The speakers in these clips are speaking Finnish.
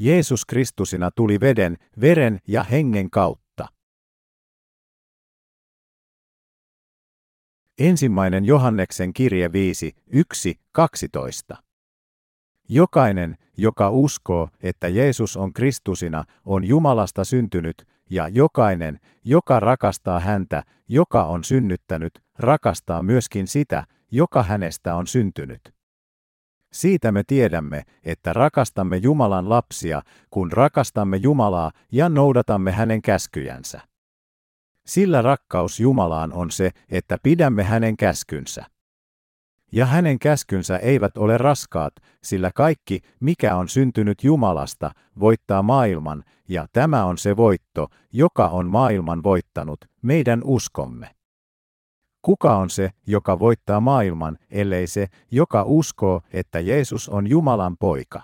Jeesus Kristusina tuli veden, veren ja hengen kautta. Ensimmäinen Johanneksen kirje 5, 1, 12. Jokainen, joka uskoo, että Jeesus on Kristusina, on Jumalasta syntynyt, ja jokainen, joka rakastaa häntä, joka on synnyttänyt, rakastaa myöskin sitä, joka hänestä on syntynyt. Siitä me tiedämme, että rakastamme Jumalan lapsia, kun rakastamme Jumalaa ja noudatamme hänen käskyjänsä. Sillä rakkaus Jumalaan on se, että pidämme hänen käskynsä. Ja hänen käskynsä eivät ole raskaat, sillä kaikki, mikä on syntynyt Jumalasta, voittaa maailman, ja tämä on se voitto, joka on maailman voittanut, meidän uskomme. Kuka on se, joka voittaa maailman, ellei se, joka uskoo, että Jeesus on Jumalan poika?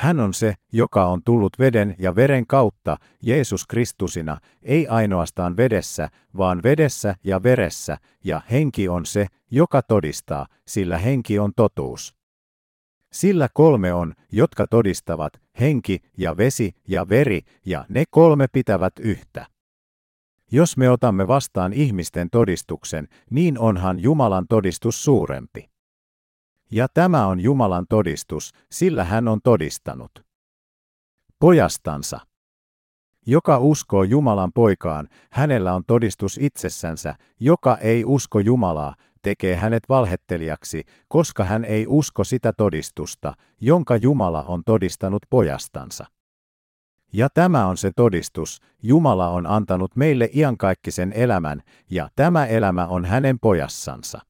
Hän on se, joka on tullut veden ja veren kautta, Jeesus Kristusina, ei ainoastaan vedessä, vaan vedessä ja veressä, ja henki on se, joka todistaa, sillä henki on totuus. Sillä kolme on, jotka todistavat, henki ja vesi ja veri, ja ne kolme pitävät yhtä. Jos me otamme vastaan ihmisten todistuksen, niin onhan Jumalan todistus suurempi. Ja tämä on Jumalan todistus, sillä hän on todistanut. Pojastansa. Joka uskoo Jumalan poikaan, hänellä on todistus itsessänsä, joka ei usko Jumalaa, tekee hänet valhettelijaksi, koska hän ei usko sitä todistusta, jonka Jumala on todistanut pojastansa. Ja tämä on se todistus, Jumala on antanut meille iankaikkisen elämän, ja tämä elämä on hänen pojassansa.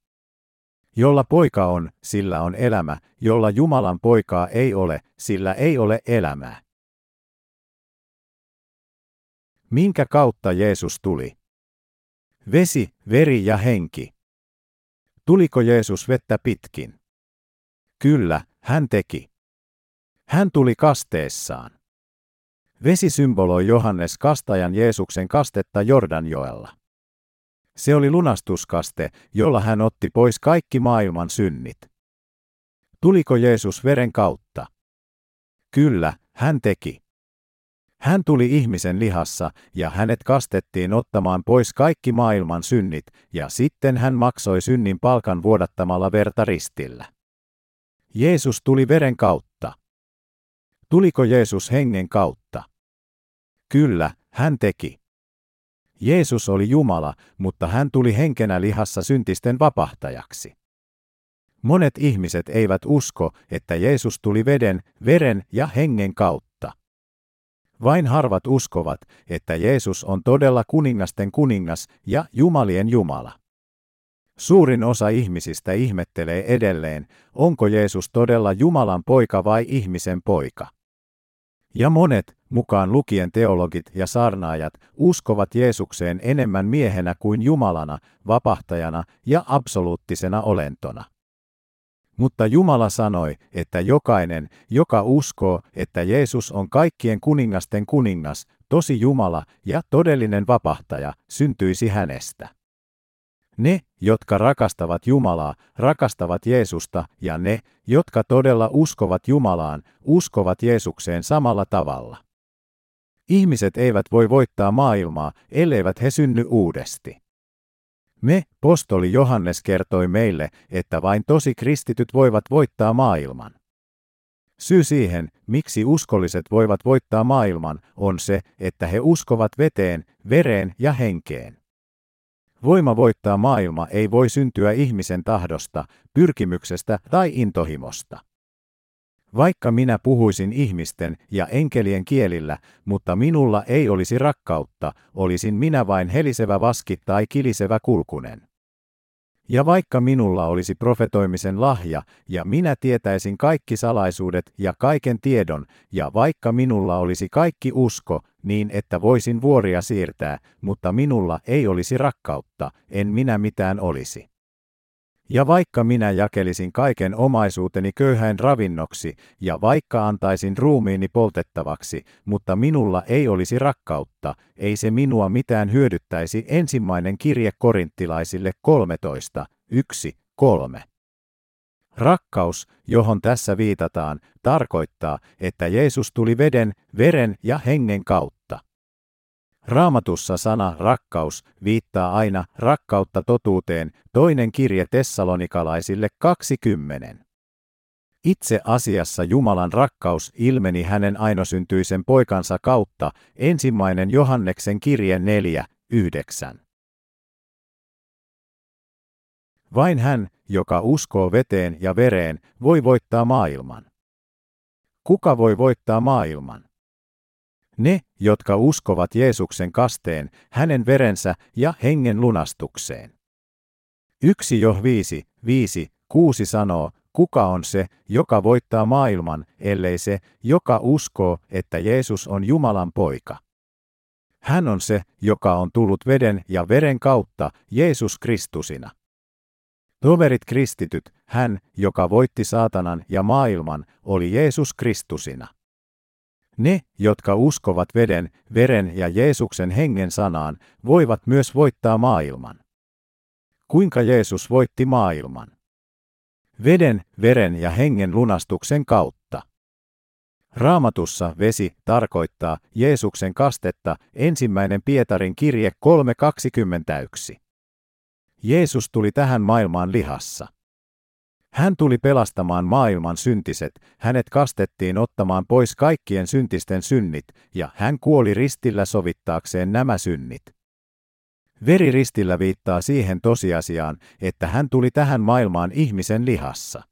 Jolla poika on, sillä on elämä, jolla Jumalan poikaa ei ole, sillä ei ole elämää. Minkä kautta Jeesus tuli? Vesi, veri ja henki. Tuliko Jeesus vettä pitkin? Kyllä, hän teki. Hän tuli kasteessaan. Vesi symboloi Johannes kastajan Jeesuksen kastetta Jordanjoella. Se oli lunastuskaste, jolla hän otti pois kaikki maailman synnit. Tuliko Jeesus veren kautta? Kyllä, hän teki. Hän tuli ihmisen lihassa, ja hänet kastettiin ottamaan pois kaikki maailman synnit, ja sitten hän maksoi synnin palkan vuodattamalla verta ristillä. Jeesus tuli veren kautta. Tuliko Jeesus hengen kautta? Kyllä, hän teki. Jeesus oli Jumala, mutta hän tuli henkenä lihassa syntisten vapahtajaksi. Monet ihmiset eivät usko, että Jeesus tuli veden, veren ja hengen kautta. Vain harvat uskovat, että Jeesus on todella kuningasten kuningas ja Jumalien Jumala. Suurin osa ihmisistä ihmettelee edelleen, onko Jeesus todella Jumalan poika vai ihmisen poika. Ja monet, mukaan lukien teologit ja sarnaajat, uskovat Jeesukseen enemmän miehenä kuin Jumalana, vapahtajana ja absoluuttisena olentona. Mutta Jumala sanoi, että jokainen, joka uskoo, että Jeesus on kaikkien kuningasten kuningas, tosi Jumala ja todellinen vapahtaja, syntyisi hänestä. Ne, jotka rakastavat Jumalaa, rakastavat Jeesusta, ja ne, jotka todella uskovat Jumalaan, uskovat Jeesukseen samalla tavalla. Ihmiset eivät voi voittaa maailmaa, elleivät he synny uudesti. Me, postoli Johannes kertoi meille, että vain tosi kristityt voivat voittaa maailman. Syy siihen, miksi uskolliset voivat voittaa maailman, on se, että he uskovat veteen, vereen ja henkeen. Voima voittaa maailma ei voi syntyä ihmisen tahdosta, pyrkimyksestä tai intohimosta. Vaikka minä puhuisin ihmisten ja enkelien kielillä, mutta minulla ei olisi rakkautta, olisin minä vain helisevä vaski tai kilisevä kulkunen. Ja vaikka minulla olisi profetoimisen lahja, ja minä tietäisin kaikki salaisuudet ja kaiken tiedon, ja vaikka minulla olisi kaikki usko, niin että voisin vuoria siirtää, mutta minulla ei olisi rakkautta, en minä mitään olisi. Ja vaikka minä jakelisin kaiken omaisuuteni köyhäin ravinnoksi, ja vaikka antaisin ruumiini poltettavaksi, mutta minulla ei olisi rakkautta, ei se minua mitään hyödyttäisi. Ensimmäinen kirje korinttilaisille 13, 1, 3. Rakkaus, johon tässä viitataan, tarkoittaa, että Jeesus tuli veden, veren ja hengen kautta. Raamatussa sana rakkaus viittaa aina rakkautta totuuteen, toinen kirje tessalonikalaisille 20. Itse asiassa Jumalan rakkaus ilmeni hänen ainosyntyisen poikansa kautta, ensimmäinen Johanneksen kirje 4, 9. Vain hän, joka uskoo veteen ja vereen, voi voittaa maailman. Kuka voi voittaa maailman? Ne, jotka uskovat Jeesuksen kasteen, hänen verensä ja hengen lunastukseen. Yksi jo viisi, viisi, kuusi sanoo, kuka on se, joka voittaa maailman, ellei se, joka uskoo, että Jeesus on Jumalan poika. Hän on se, joka on tullut veden ja veren kautta, Jeesus Kristusina. Toverit kristityt, hän, joka voitti saatanan ja maailman, oli Jeesus Kristusina. Ne, jotka uskovat veden, veren ja Jeesuksen hengen sanaan, voivat myös voittaa maailman. Kuinka Jeesus voitti maailman? Veden, veren ja hengen lunastuksen kautta. Raamatussa vesi tarkoittaa Jeesuksen kastetta, ensimmäinen Pietarin kirje 3.21. Jeesus tuli tähän maailmaan lihassa. Hän tuli pelastamaan maailman syntiset, hänet kastettiin ottamaan pois kaikkien syntisten synnit, ja hän kuoli ristillä sovittaakseen nämä synnit. Veri ristillä viittaa siihen tosiasiaan, että hän tuli tähän maailmaan ihmisen lihassa.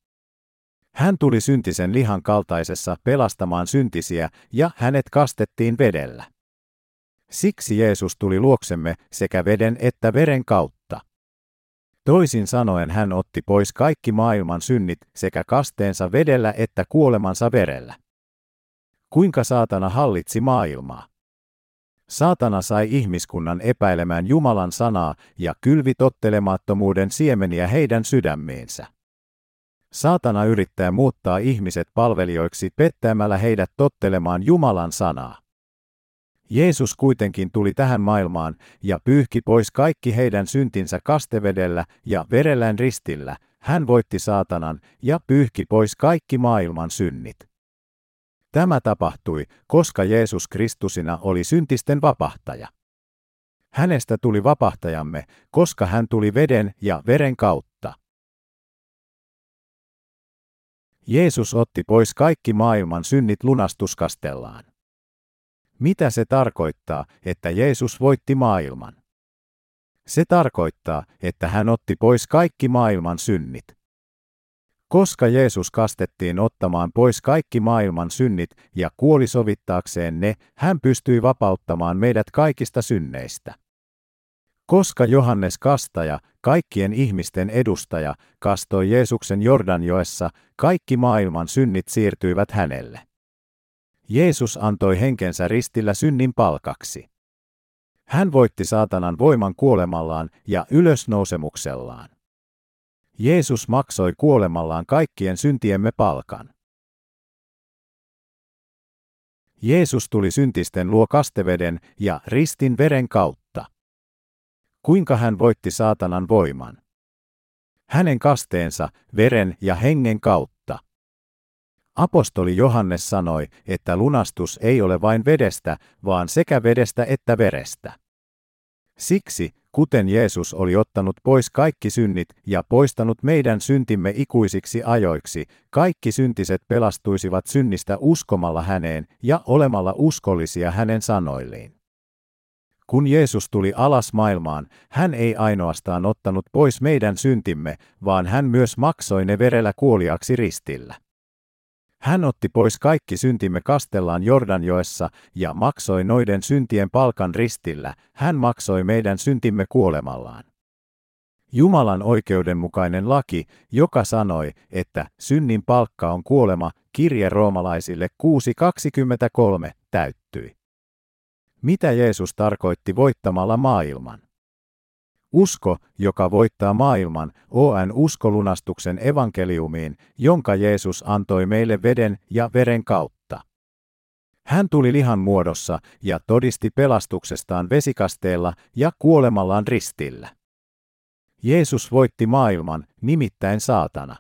Hän tuli syntisen lihan kaltaisessa pelastamaan syntisiä, ja hänet kastettiin vedellä. Siksi Jeesus tuli luoksemme sekä veden että veren kautta. Toisin sanoen hän otti pois kaikki maailman synnit sekä kasteensa vedellä että kuolemansa verellä. Kuinka saatana hallitsi maailmaa? Saatana sai ihmiskunnan epäilemään Jumalan sanaa ja kylvi tottelemattomuuden siemeniä heidän sydämiinsä. Saatana yrittää muuttaa ihmiset palvelijoiksi pettämällä heidät tottelemaan Jumalan sanaa. Jeesus kuitenkin tuli tähän maailmaan ja pyyhki pois kaikki heidän syntinsä kastevedellä ja verellään ristillä. Hän voitti saatanan ja pyyhki pois kaikki maailman synnit. Tämä tapahtui, koska Jeesus Kristusina oli syntisten vapahtaja. Hänestä tuli vapahtajamme, koska hän tuli veden ja veren kautta. Jeesus otti pois kaikki maailman synnit lunastuskastellaan. Mitä se tarkoittaa, että Jeesus voitti maailman? Se tarkoittaa, että hän otti pois kaikki maailman synnit. Koska Jeesus kastettiin ottamaan pois kaikki maailman synnit ja kuoli sovittaakseen ne, hän pystyi vapauttamaan meidät kaikista synneistä. Koska Johannes Kastaja, kaikkien ihmisten edustaja, kastoi Jeesuksen Jordanjoessa, kaikki maailman synnit siirtyivät hänelle. Jeesus antoi henkensä ristillä synnin palkaksi. Hän voitti saatanan voiman kuolemallaan ja ylösnousemuksellaan. Jeesus maksoi kuolemallaan kaikkien syntiemme palkan. Jeesus tuli syntisten luo kasteveden ja ristin veren kautta. Kuinka hän voitti saatanan voiman? Hänen kasteensa, veren ja hengen kautta. Apostoli Johannes sanoi, että lunastus ei ole vain vedestä, vaan sekä vedestä että verestä. Siksi, kuten Jeesus oli ottanut pois kaikki synnit ja poistanut meidän syntimme ikuisiksi ajoiksi, kaikki syntiset pelastuisivat synnistä uskomalla häneen ja olemalla uskollisia hänen sanoilleen. Kun Jeesus tuli alas maailmaan, hän ei ainoastaan ottanut pois meidän syntimme, vaan hän myös maksoi ne verellä kuoliaksi ristillä. Hän otti pois kaikki syntimme kastellaan Jordanjoessa ja maksoi noiden syntien palkan ristillä, hän maksoi meidän syntimme kuolemallaan. Jumalan oikeudenmukainen laki, joka sanoi, että synnin palkka on kuolema, kirje roomalaisille 6.23, täyttyi. Mitä Jeesus tarkoitti voittamalla maailman? Usko, joka voittaa maailman, on uskolunastuksen evankeliumiin, jonka Jeesus antoi meille veden ja veren kautta. Hän tuli lihan muodossa ja todisti pelastuksestaan vesikasteella ja kuolemallaan ristillä. Jeesus voitti maailman, nimittäin saatana.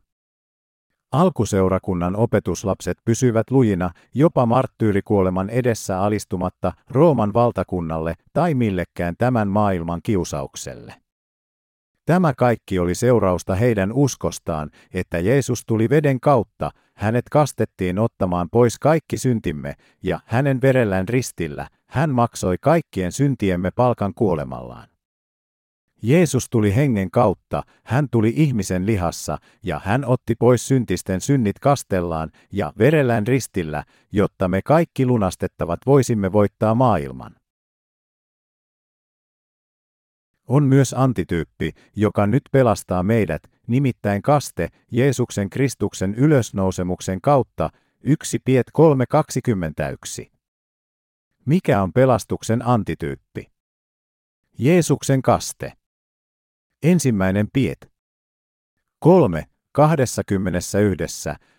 Alkuseurakunnan opetuslapset pysyvät lujina jopa marttyyrikuoleman edessä alistumatta Rooman valtakunnalle tai millekään tämän maailman kiusaukselle. Tämä kaikki oli seurausta heidän uskostaan, että Jeesus tuli veden kautta, hänet kastettiin ottamaan pois kaikki syntimme, ja hänen verellään ristillä, hän maksoi kaikkien syntiemme palkan kuolemallaan. Jeesus tuli hengen kautta, hän tuli ihmisen lihassa, ja hän otti pois syntisten synnit kastellaan ja verellään ristillä, jotta me kaikki lunastettavat voisimme voittaa maailman. On myös antityyppi, joka nyt pelastaa meidät, nimittäin kaste Jeesuksen Kristuksen ylösnousemuksen kautta 1 Piet 3.21. Mikä on pelastuksen antityyppi? Jeesuksen kaste. Ensimmäinen Piet. 3. 21.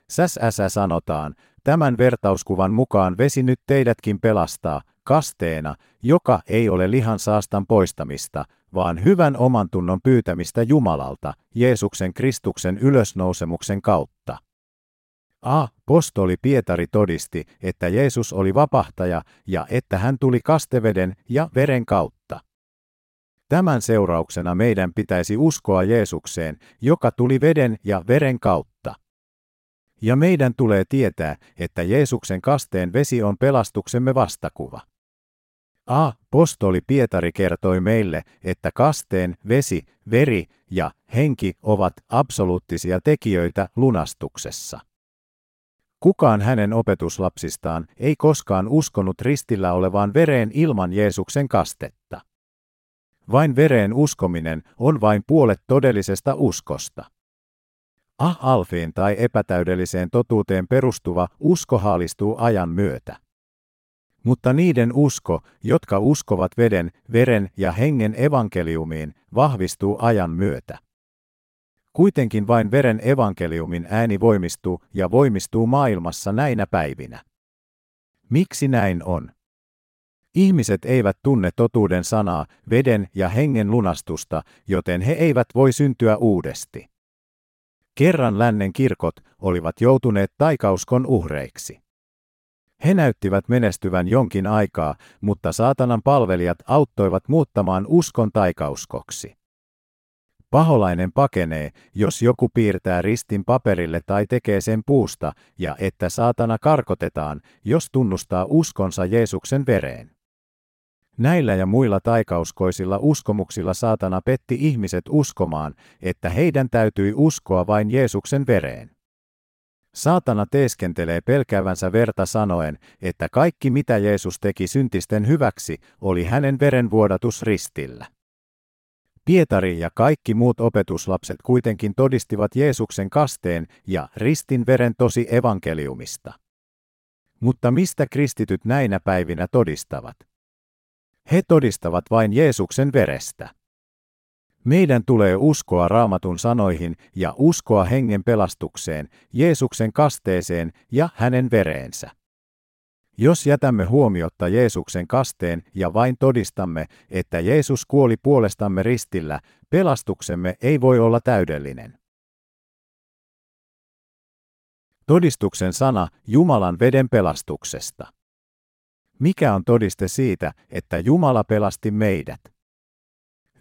Säsäsä sanotaan, tämän vertauskuvan mukaan vesi nyt teidätkin pelastaa, kasteena, joka ei ole lihan saastan poistamista, vaan hyvän omantunnon pyytämistä Jumalalta, Jeesuksen Kristuksen ylösnousemuksen kautta. A. Postoli Pietari todisti, että Jeesus oli vapahtaja ja että hän tuli kasteveden ja veren kautta. Tämän seurauksena meidän pitäisi uskoa Jeesukseen, joka tuli veden ja veren kautta. Ja meidän tulee tietää, että Jeesuksen kasteen vesi on pelastuksemme vastakuva. A. Postoli Pietari kertoi meille, että kasteen, vesi, veri ja henki ovat absoluuttisia tekijöitä lunastuksessa. Kukaan hänen opetuslapsistaan ei koskaan uskonut ristillä olevaan vereen ilman Jeesuksen kastetta. Vain vereen uskominen on vain puolet todellisesta uskosta. Ah-alfiin tai epätäydelliseen totuuteen perustuva usko haalistuu ajan myötä. Mutta niiden usko, jotka uskovat veden, veren ja hengen evankeliumiin, vahvistuu ajan myötä. Kuitenkin vain veren evankeliumin ääni voimistuu ja voimistuu maailmassa näinä päivinä. Miksi näin on? Ihmiset eivät tunne totuuden sanaa, veden ja hengen lunastusta, joten he eivät voi syntyä uudesti. Kerran lännen kirkot olivat joutuneet taikauskon uhreiksi. He näyttivät menestyvän jonkin aikaa, mutta saatanan palvelijat auttoivat muuttamaan uskon taikauskoksi. Paholainen pakenee, jos joku piirtää ristin paperille tai tekee sen puusta, ja että saatana karkotetaan, jos tunnustaa uskonsa Jeesuksen vereen. Näillä ja muilla taikauskoisilla uskomuksilla saatana petti ihmiset uskomaan, että heidän täytyi uskoa vain Jeesuksen vereen. Saatana teeskentelee pelkäävänsä verta sanoen, että kaikki mitä Jeesus teki syntisten hyväksi, oli hänen verenvuodatus ristillä. Pietari ja kaikki muut opetuslapset kuitenkin todistivat Jeesuksen kasteen ja ristin veren tosi evankeliumista. Mutta mistä kristityt näinä päivinä todistavat? He todistavat vain Jeesuksen verestä. Meidän tulee uskoa raamatun sanoihin ja uskoa hengen pelastukseen, Jeesuksen kasteeseen ja hänen vereensä. Jos jätämme huomiotta Jeesuksen kasteen ja vain todistamme, että Jeesus kuoli puolestamme ristillä, pelastuksemme ei voi olla täydellinen. Todistuksen sana Jumalan veden pelastuksesta. Mikä on todiste siitä, että Jumala pelasti meidät?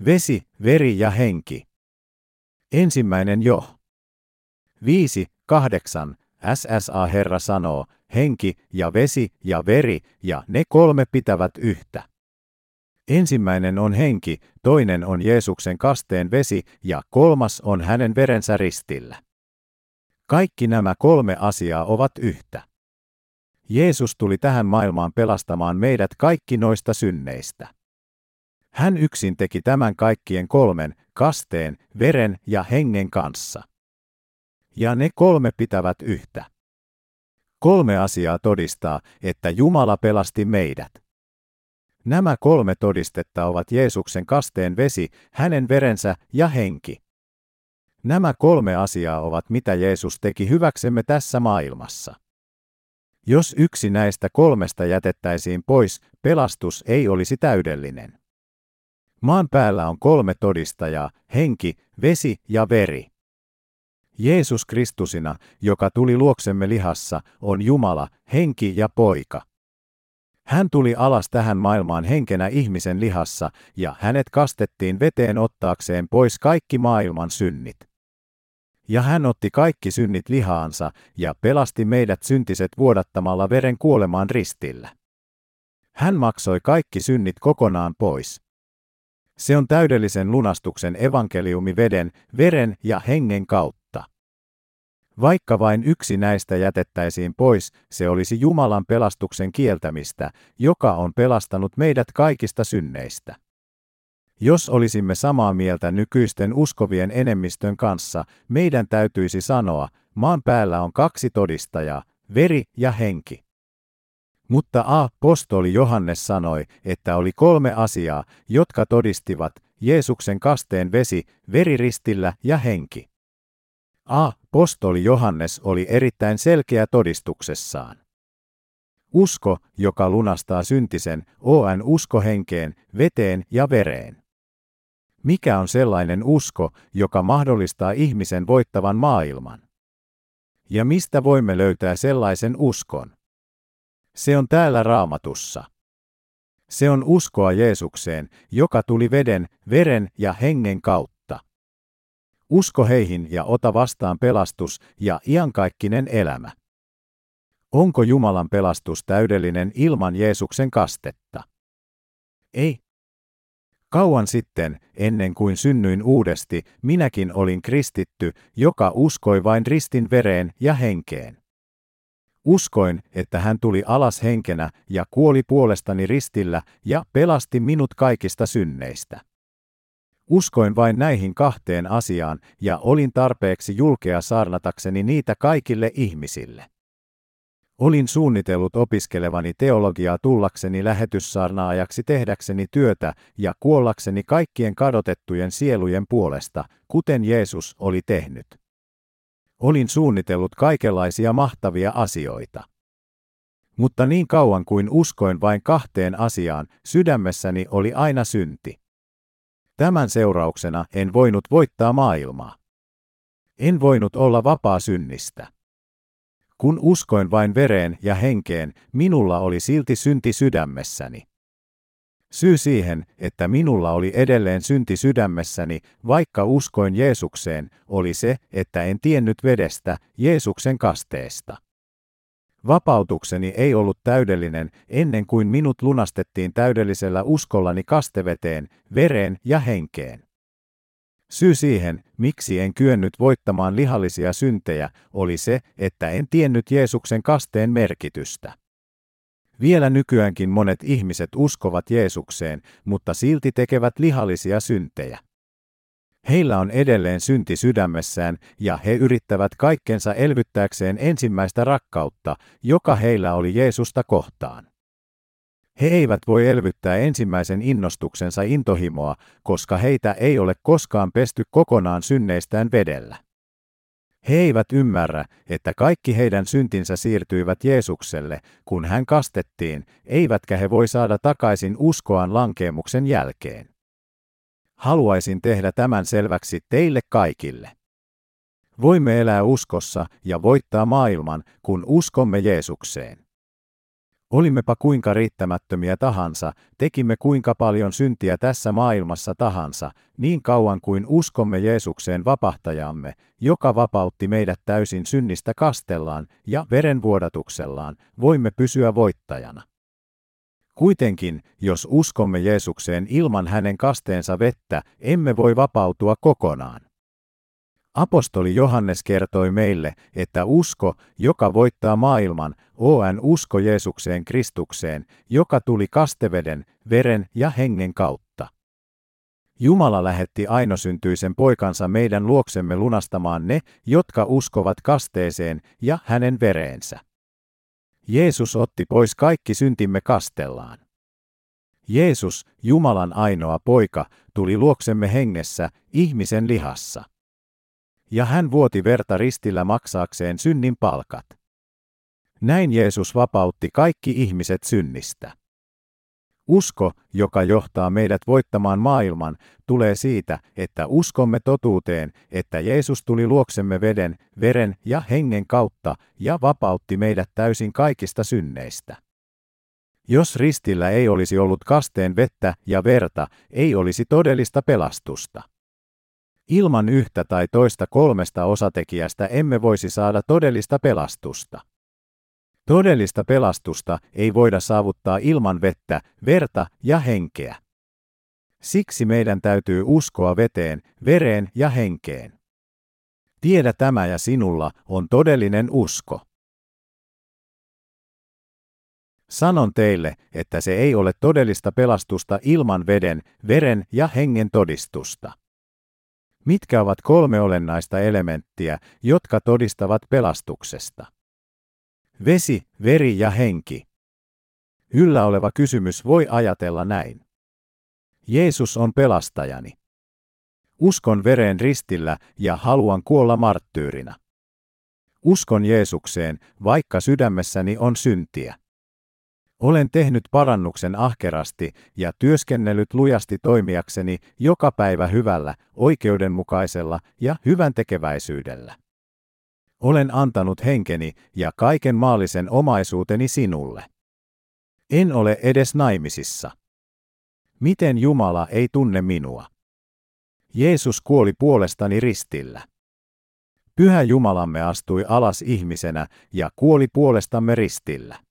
Vesi, veri ja henki. Ensimmäinen jo. 5, 8. SSA Herra sanoo, henki ja vesi ja veri ja ne kolme pitävät yhtä. Ensimmäinen on henki, toinen on Jeesuksen kasteen vesi ja kolmas on hänen verensä ristillä. Kaikki nämä kolme asiaa ovat yhtä. Jeesus tuli tähän maailmaan pelastamaan meidät kaikki noista synneistä. Hän yksin teki tämän kaikkien kolmen, kasteen, veren ja hengen kanssa. Ja ne kolme pitävät yhtä. Kolme asiaa todistaa, että Jumala pelasti meidät. Nämä kolme todistetta ovat Jeesuksen kasteen vesi, hänen verensä ja henki. Nämä kolme asiaa ovat mitä Jeesus teki hyväksemme tässä maailmassa. Jos yksi näistä kolmesta jätettäisiin pois, pelastus ei olisi täydellinen. Maan päällä on kolme todistajaa, henki, vesi ja veri. Jeesus Kristusina, joka tuli luoksemme lihassa, on Jumala, henki ja poika. Hän tuli alas tähän maailmaan henkenä ihmisen lihassa, ja hänet kastettiin veteen ottaakseen pois kaikki maailman synnit. Ja hän otti kaikki synnit lihaansa ja pelasti meidät syntiset vuodattamalla veren kuolemaan ristillä. Hän maksoi kaikki synnit kokonaan pois. Se on täydellisen lunastuksen evankeliumi veden, veren ja hengen kautta. Vaikka vain yksi näistä jätettäisiin pois, se olisi Jumalan pelastuksen kieltämistä, joka on pelastanut meidät kaikista synneistä. Jos olisimme samaa mieltä nykyisten uskovien enemmistön kanssa, meidän täytyisi sanoa, maan päällä on kaksi todistajaa, veri ja henki. Mutta apostoli Johannes sanoi, että oli kolme asiaa, jotka todistivat Jeesuksen kasteen vesi, veriristillä ja henki. Apostoli Johannes oli erittäin selkeä todistuksessaan. Usko, joka lunastaa syntisen, on usko henkeen, veteen ja vereen. Mikä on sellainen usko, joka mahdollistaa ihmisen voittavan maailman? Ja mistä voimme löytää sellaisen uskon? Se on täällä raamatussa. Se on uskoa Jeesukseen, joka tuli veden, veren ja hengen kautta. Usko heihin ja ota vastaan pelastus ja iankaikkinen elämä. Onko Jumalan pelastus täydellinen ilman Jeesuksen kastetta? Ei. Kauan sitten, ennen kuin synnyin uudesti, minäkin olin kristitty, joka uskoi vain ristin vereen ja henkeen. Uskoin, että hän tuli alas henkenä ja kuoli puolestani ristillä ja pelasti minut kaikista synneistä. Uskoin vain näihin kahteen asiaan ja olin tarpeeksi julkea saarnatakseni niitä kaikille ihmisille. Olin suunnitellut opiskelevani teologiaa tullakseni lähetyssaarnaajaksi tehdäkseni työtä ja kuollakseni kaikkien kadotettujen sielujen puolesta, kuten Jeesus oli tehnyt. Olin suunnitellut kaikenlaisia mahtavia asioita. Mutta niin kauan kuin uskoin vain kahteen asiaan, sydämessäni oli aina synti. Tämän seurauksena en voinut voittaa maailmaa. En voinut olla vapaa synnistä. Kun uskoin vain vereen ja henkeen, minulla oli silti synti sydämessäni. Syy siihen, että minulla oli edelleen synti sydämessäni, vaikka uskoin Jeesukseen, oli se, että en tiennyt vedestä, Jeesuksen kasteesta. Vapautukseni ei ollut täydellinen ennen kuin minut lunastettiin täydellisellä uskollani kasteveteen, vereen ja henkeen. Syy siihen, miksi en kyennyt voittamaan lihallisia syntejä, oli se, että en tiennyt Jeesuksen kasteen merkitystä. Vielä nykyäänkin monet ihmiset uskovat Jeesukseen, mutta silti tekevät lihallisia syntejä. Heillä on edelleen synti sydämessään ja he yrittävät kaikkensa elvyttääkseen ensimmäistä rakkautta, joka heillä oli Jeesusta kohtaan. He eivät voi elvyttää ensimmäisen innostuksensa intohimoa, koska heitä ei ole koskaan pesty kokonaan synneistään vedellä. He eivät ymmärrä, että kaikki heidän syntinsä siirtyivät Jeesukselle, kun hän kastettiin, eivätkä he voi saada takaisin uskoaan lankeemuksen jälkeen. Haluaisin tehdä tämän selväksi teille kaikille. Voimme elää uskossa ja voittaa maailman, kun uskomme Jeesukseen. Olimmepa kuinka riittämättömiä tahansa, tekimme kuinka paljon syntiä tässä maailmassa tahansa, niin kauan kuin uskomme Jeesukseen vapahtajamme, joka vapautti meidät täysin synnistä kastellaan ja verenvuodatuksellaan, voimme pysyä voittajana. Kuitenkin, jos uskomme Jeesukseen ilman hänen kasteensa vettä, emme voi vapautua kokonaan. Apostoli Johannes kertoi meille, että usko, joka voittaa maailman, on usko Jeesukseen Kristukseen, joka tuli kasteveden, veren ja hengen kautta. Jumala lähetti ainosyntyisen poikansa meidän luoksemme lunastamaan ne, jotka uskovat kasteeseen ja hänen vereensä. Jeesus otti pois kaikki syntimme kastellaan. Jeesus, Jumalan ainoa poika, tuli luoksemme hengessä, ihmisen lihassa ja hän vuoti verta ristillä maksaakseen synnin palkat. Näin Jeesus vapautti kaikki ihmiset synnistä. Usko, joka johtaa meidät voittamaan maailman, tulee siitä, että uskomme totuuteen, että Jeesus tuli luoksemme veden, veren ja hengen kautta ja vapautti meidät täysin kaikista synneistä. Jos ristillä ei olisi ollut kasteen vettä ja verta, ei olisi todellista pelastusta. Ilman yhtä tai toista kolmesta osatekijästä emme voisi saada todellista pelastusta. Todellista pelastusta ei voida saavuttaa ilman vettä, verta ja henkeä. Siksi meidän täytyy uskoa veteen, vereen ja henkeen. Tiedä tämä ja sinulla on todellinen usko. Sanon teille, että se ei ole todellista pelastusta ilman veden, veren ja hengen todistusta. Mitkä ovat kolme olennaista elementtiä, jotka todistavat pelastuksesta? Vesi, veri ja henki. Yllä oleva kysymys voi ajatella näin. Jeesus on pelastajani. Uskon vereen ristillä ja haluan kuolla marttyyrinä. Uskon Jeesukseen, vaikka sydämessäni on syntiä. Olen tehnyt parannuksen ahkerasti ja työskennellyt lujasti toimijakseni joka päivä hyvällä, oikeudenmukaisella ja hyvän tekeväisyydellä. Olen antanut henkeni ja kaiken maallisen omaisuuteni sinulle. En ole edes naimisissa. Miten Jumala ei tunne minua? Jeesus kuoli puolestani ristillä. Pyhä Jumalamme astui alas ihmisenä ja kuoli puolestamme ristillä.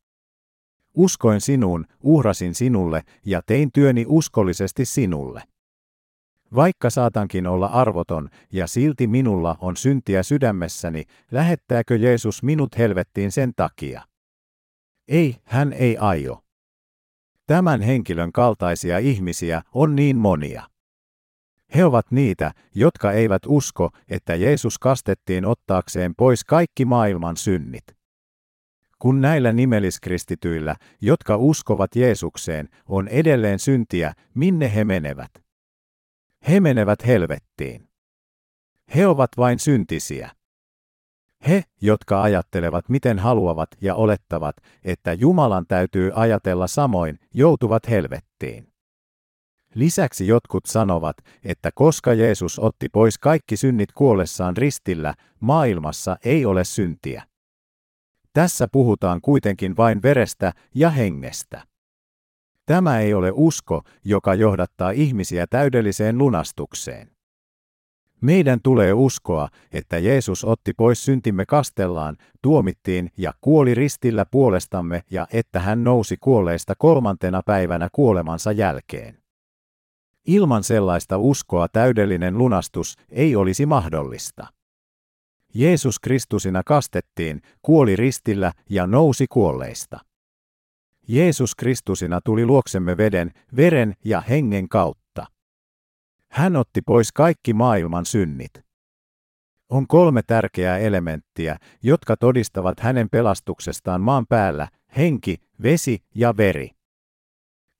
Uskoin sinuun, uhrasin sinulle ja tein työni uskollisesti sinulle. Vaikka saatankin olla arvoton ja silti minulla on syntiä sydämessäni, lähettääkö Jeesus minut helvettiin sen takia? Ei, hän ei aio. Tämän henkilön kaltaisia ihmisiä on niin monia. He ovat niitä, jotka eivät usko, että Jeesus kastettiin ottaakseen pois kaikki maailman synnit. Kun näillä nimelliskristityillä, jotka uskovat Jeesukseen, on edelleen syntiä, minne he menevät? He menevät helvettiin. He ovat vain syntisiä. He, jotka ajattelevat miten haluavat ja olettavat, että Jumalan täytyy ajatella samoin, joutuvat helvettiin. Lisäksi jotkut sanovat, että koska Jeesus otti pois kaikki synnit kuollessaan ristillä, maailmassa ei ole syntiä. Tässä puhutaan kuitenkin vain verestä ja hengestä. Tämä ei ole usko, joka johdattaa ihmisiä täydelliseen lunastukseen. Meidän tulee uskoa, että Jeesus otti pois syntimme kastellaan, tuomittiin ja kuoli ristillä puolestamme ja että hän nousi kuolleista kolmantena päivänä kuolemansa jälkeen. Ilman sellaista uskoa täydellinen lunastus ei olisi mahdollista. Jeesus Kristusina kastettiin, kuoli ristillä ja nousi kuolleista. Jeesus Kristusina tuli luoksemme veden, veren ja hengen kautta. Hän otti pois kaikki maailman synnit. On kolme tärkeää elementtiä, jotka todistavat hänen pelastuksestaan maan päällä, henki, vesi ja veri.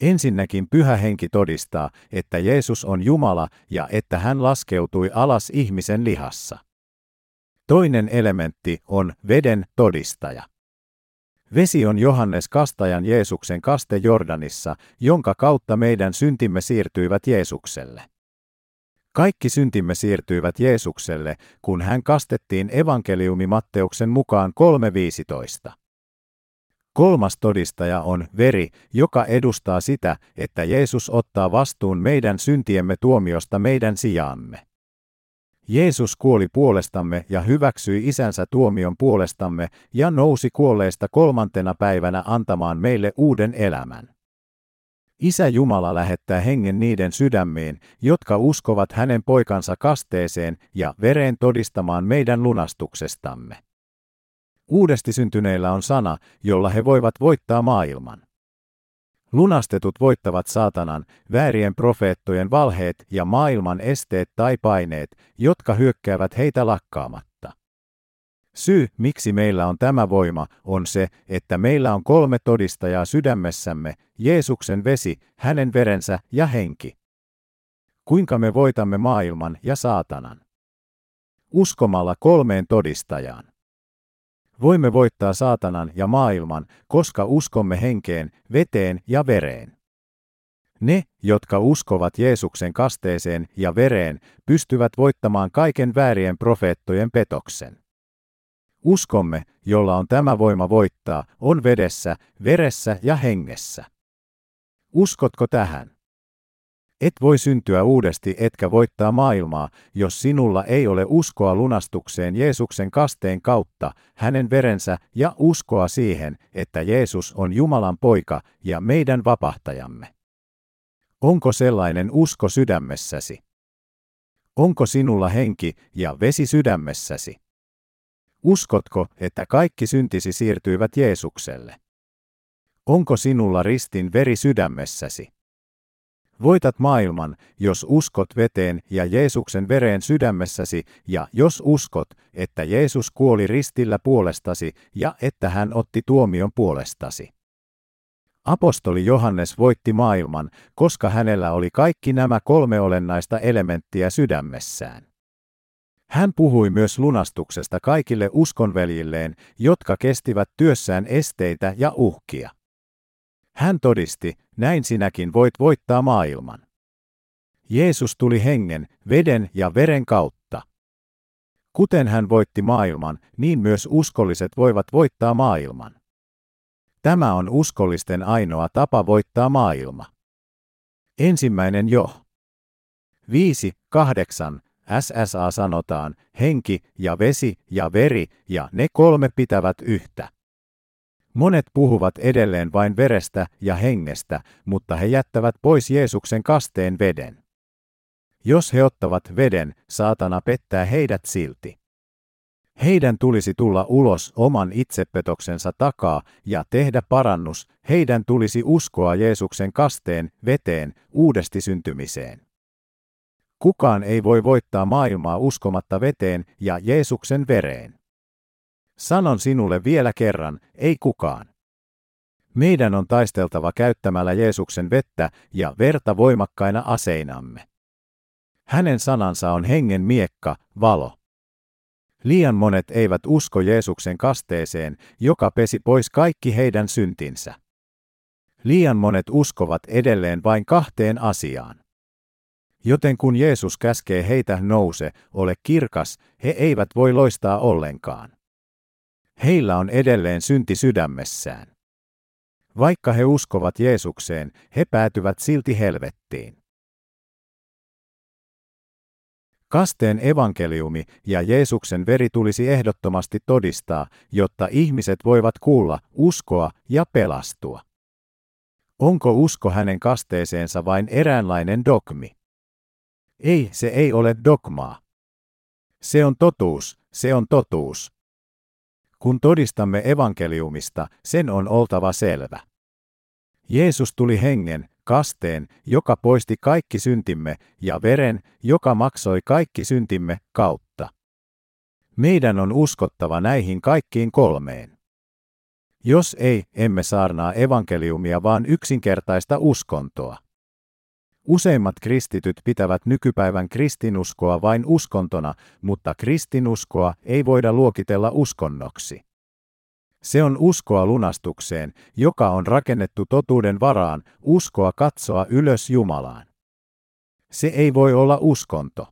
Ensinnäkin pyhä henki todistaa, että Jeesus on Jumala ja että hän laskeutui alas ihmisen lihassa. Toinen elementti on veden todistaja. Vesi on Johannes Kastajan Jeesuksen kaste Jordanissa, jonka kautta meidän syntimme siirtyivät Jeesukselle. Kaikki syntimme siirtyivät Jeesukselle, kun hän kastettiin evankeliumi Matteuksen mukaan 3.15. Kolmas todistaja on veri, joka edustaa sitä, että Jeesus ottaa vastuun meidän syntiemme tuomiosta meidän sijaamme. Jeesus kuoli puolestamme ja hyväksyi isänsä tuomion puolestamme ja nousi kuolleista kolmantena päivänä antamaan meille uuden elämän. Isä Jumala lähettää hengen niiden sydämiin, jotka uskovat hänen poikansa kasteeseen ja vereen todistamaan meidän lunastuksestamme. Uudesti syntyneillä on sana, jolla he voivat voittaa maailman. Lunastetut voittavat saatanan, väärien profeettojen valheet ja maailman esteet tai paineet, jotka hyökkäävät heitä lakkaamatta. Syy, miksi meillä on tämä voima, on se, että meillä on kolme todistajaa sydämessämme, Jeesuksen vesi, hänen verensä ja henki. Kuinka me voitamme maailman ja saatanan? Uskomalla kolmeen todistajaan. Voimme voittaa saatanan ja maailman, koska uskomme henkeen, veteen ja vereen. Ne, jotka uskovat Jeesuksen kasteeseen ja vereen, pystyvät voittamaan kaiken väärien profeettojen petoksen. Uskomme, jolla on tämä voima voittaa, on vedessä, veressä ja hengessä. Uskotko tähän? Et voi syntyä uudesti etkä voittaa maailmaa, jos sinulla ei ole uskoa lunastukseen Jeesuksen kasteen kautta, hänen verensä ja uskoa siihen, että Jeesus on Jumalan poika ja meidän vapahtajamme. Onko sellainen usko sydämessäsi? Onko sinulla henki ja vesi sydämessäsi? Uskotko, että kaikki syntisi siirtyivät Jeesukselle? Onko sinulla ristin veri sydämessäsi? Voitat maailman, jos uskot veteen ja Jeesuksen vereen sydämessäsi, ja jos uskot, että Jeesus kuoli ristillä puolestasi ja että hän otti tuomion puolestasi. Apostoli Johannes voitti maailman, koska hänellä oli kaikki nämä kolme olennaista elementtiä sydämessään. Hän puhui myös lunastuksesta kaikille uskonveljilleen, jotka kestivät työssään esteitä ja uhkia. Hän todisti, näin sinäkin voit voittaa maailman. Jeesus tuli hengen, veden ja veren kautta. Kuten hän voitti maailman, niin myös uskolliset voivat voittaa maailman. Tämä on uskollisten ainoa tapa voittaa maailma. Ensimmäinen jo. 5, 8, SSA sanotaan, henki ja vesi ja veri, ja ne kolme pitävät yhtä. Monet puhuvat edelleen vain verestä ja hengestä, mutta he jättävät pois Jeesuksen kasteen veden. Jos he ottavat veden, saatana pettää heidät silti. Heidän tulisi tulla ulos oman itsepetoksensa takaa ja tehdä parannus, heidän tulisi uskoa Jeesuksen kasteen, veteen, uudesti syntymiseen. Kukaan ei voi voittaa maailmaa uskomatta veteen ja Jeesuksen vereen. Sanon sinulle vielä kerran, ei kukaan. Meidän on taisteltava käyttämällä Jeesuksen vettä ja verta voimakkaina aseinamme. Hänen sanansa on hengen miekka, valo. Liian monet eivät usko Jeesuksen kasteeseen, joka pesi pois kaikki heidän syntinsä. Liian monet uskovat edelleen vain kahteen asiaan. Joten kun Jeesus käskee heitä nouse, ole kirkas, he eivät voi loistaa ollenkaan. Heillä on edelleen synti sydämessään. Vaikka he uskovat Jeesukseen, he päätyvät silti helvettiin. Kasteen evankeliumi ja Jeesuksen veri tulisi ehdottomasti todistaa, jotta ihmiset voivat kuulla, uskoa ja pelastua. Onko usko hänen kasteeseensa vain eräänlainen dogmi? Ei, se ei ole dogmaa. Se on totuus, se on totuus. Kun todistamme evankeliumista, sen on oltava selvä. Jeesus tuli hengen, kasteen, joka poisti kaikki syntimme, ja veren, joka maksoi kaikki syntimme, kautta. Meidän on uskottava näihin kaikkiin kolmeen. Jos ei, emme saarnaa evankeliumia vaan yksinkertaista uskontoa. Useimmat kristityt pitävät nykypäivän kristinuskoa vain uskontona, mutta kristinuskoa ei voida luokitella uskonnoksi. Se on uskoa lunastukseen, joka on rakennettu totuuden varaan, uskoa katsoa ylös Jumalaan. Se ei voi olla uskonto.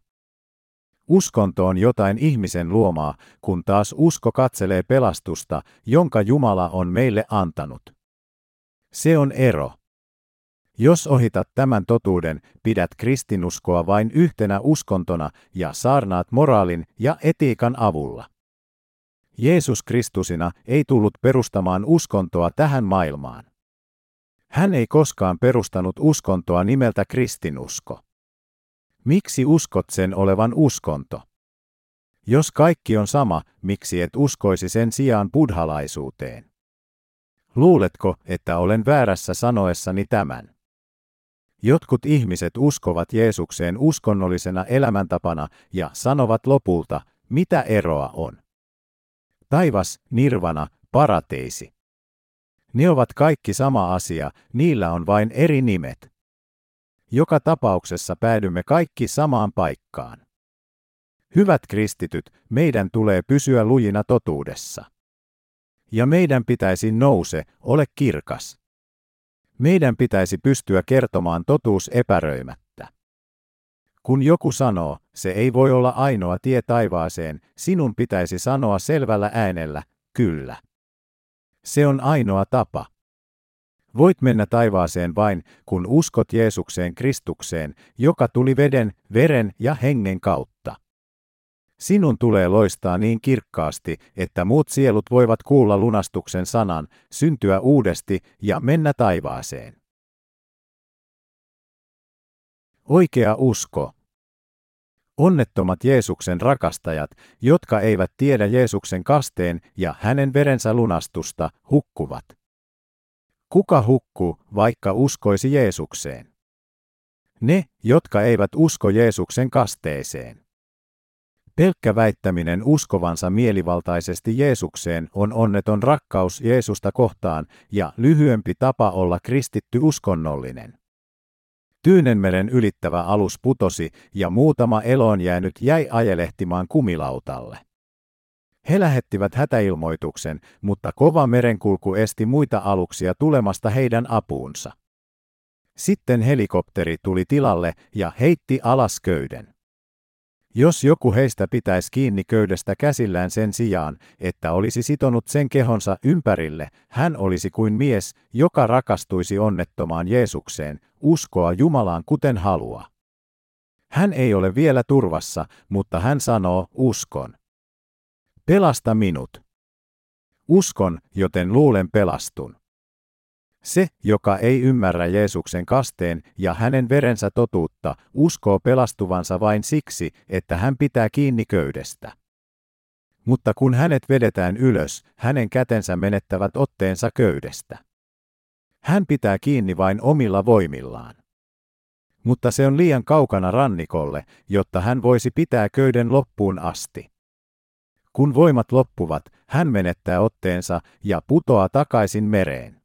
Uskonto on jotain ihmisen luomaa, kun taas usko katselee pelastusta, jonka Jumala on meille antanut. Se on ero. Jos ohitat tämän totuuden, pidät kristinuskoa vain yhtenä uskontona ja saarnaat moraalin ja etiikan avulla. Jeesus Kristusina ei tullut perustamaan uskontoa tähän maailmaan. Hän ei koskaan perustanut uskontoa nimeltä kristinusko. Miksi uskot sen olevan uskonto? Jos kaikki on sama, miksi et uskoisi sen sijaan buddhalaisuuteen? Luuletko, että olen väärässä sanoessani tämän? Jotkut ihmiset uskovat Jeesukseen uskonnollisena elämäntapana ja sanovat lopulta, mitä eroa on. Taivas, nirvana, parateisi. Ne ovat kaikki sama asia, niillä on vain eri nimet. Joka tapauksessa päädymme kaikki samaan paikkaan. Hyvät kristityt, meidän tulee pysyä lujina totuudessa. Ja meidän pitäisi nouse, ole kirkas. Meidän pitäisi pystyä kertomaan totuus epäröimättä. Kun joku sanoo, se ei voi olla ainoa tie taivaaseen, sinun pitäisi sanoa selvällä äänellä, kyllä. Se on ainoa tapa. Voit mennä taivaaseen vain, kun uskot Jeesukseen Kristukseen, joka tuli veden, veren ja hengen kautta. Sinun tulee loistaa niin kirkkaasti, että muut sielut voivat kuulla lunastuksen sanan, syntyä uudesti ja mennä taivaaseen. Oikea usko. Onnettomat Jeesuksen rakastajat, jotka eivät tiedä Jeesuksen kasteen ja hänen verensä lunastusta, hukkuvat. Kuka hukkuu, vaikka uskoisi Jeesukseen? Ne, jotka eivät usko Jeesuksen kasteeseen. Pelkkä väittäminen uskovansa mielivaltaisesti Jeesukseen on onneton rakkaus Jeesusta kohtaan ja lyhyempi tapa olla kristitty uskonnollinen. Tyynenmeren ylittävä alus putosi ja muutama eloon jäänyt jäi ajelehtimaan kumilautalle. He lähettivät hätäilmoituksen, mutta kova merenkulku esti muita aluksia tulemasta heidän apuunsa. Sitten helikopteri tuli tilalle ja heitti alas köyden. Jos joku heistä pitäisi kiinni köydestä käsillään sen sijaan, että olisi sitonut sen kehonsa ympärille, hän olisi kuin mies, joka rakastuisi onnettomaan Jeesukseen, uskoa Jumalaan kuten halua. Hän ei ole vielä turvassa, mutta hän sanoo, uskon. Pelasta minut. Uskon, joten luulen pelastun. Se, joka ei ymmärrä Jeesuksen kasteen ja hänen verensä totuutta, uskoo pelastuvansa vain siksi, että hän pitää kiinni köydestä. Mutta kun hänet vedetään ylös, hänen kätensä menettävät otteensa köydestä. Hän pitää kiinni vain omilla voimillaan. Mutta se on liian kaukana rannikolle, jotta hän voisi pitää köyden loppuun asti. Kun voimat loppuvat, hän menettää otteensa ja putoaa takaisin mereen.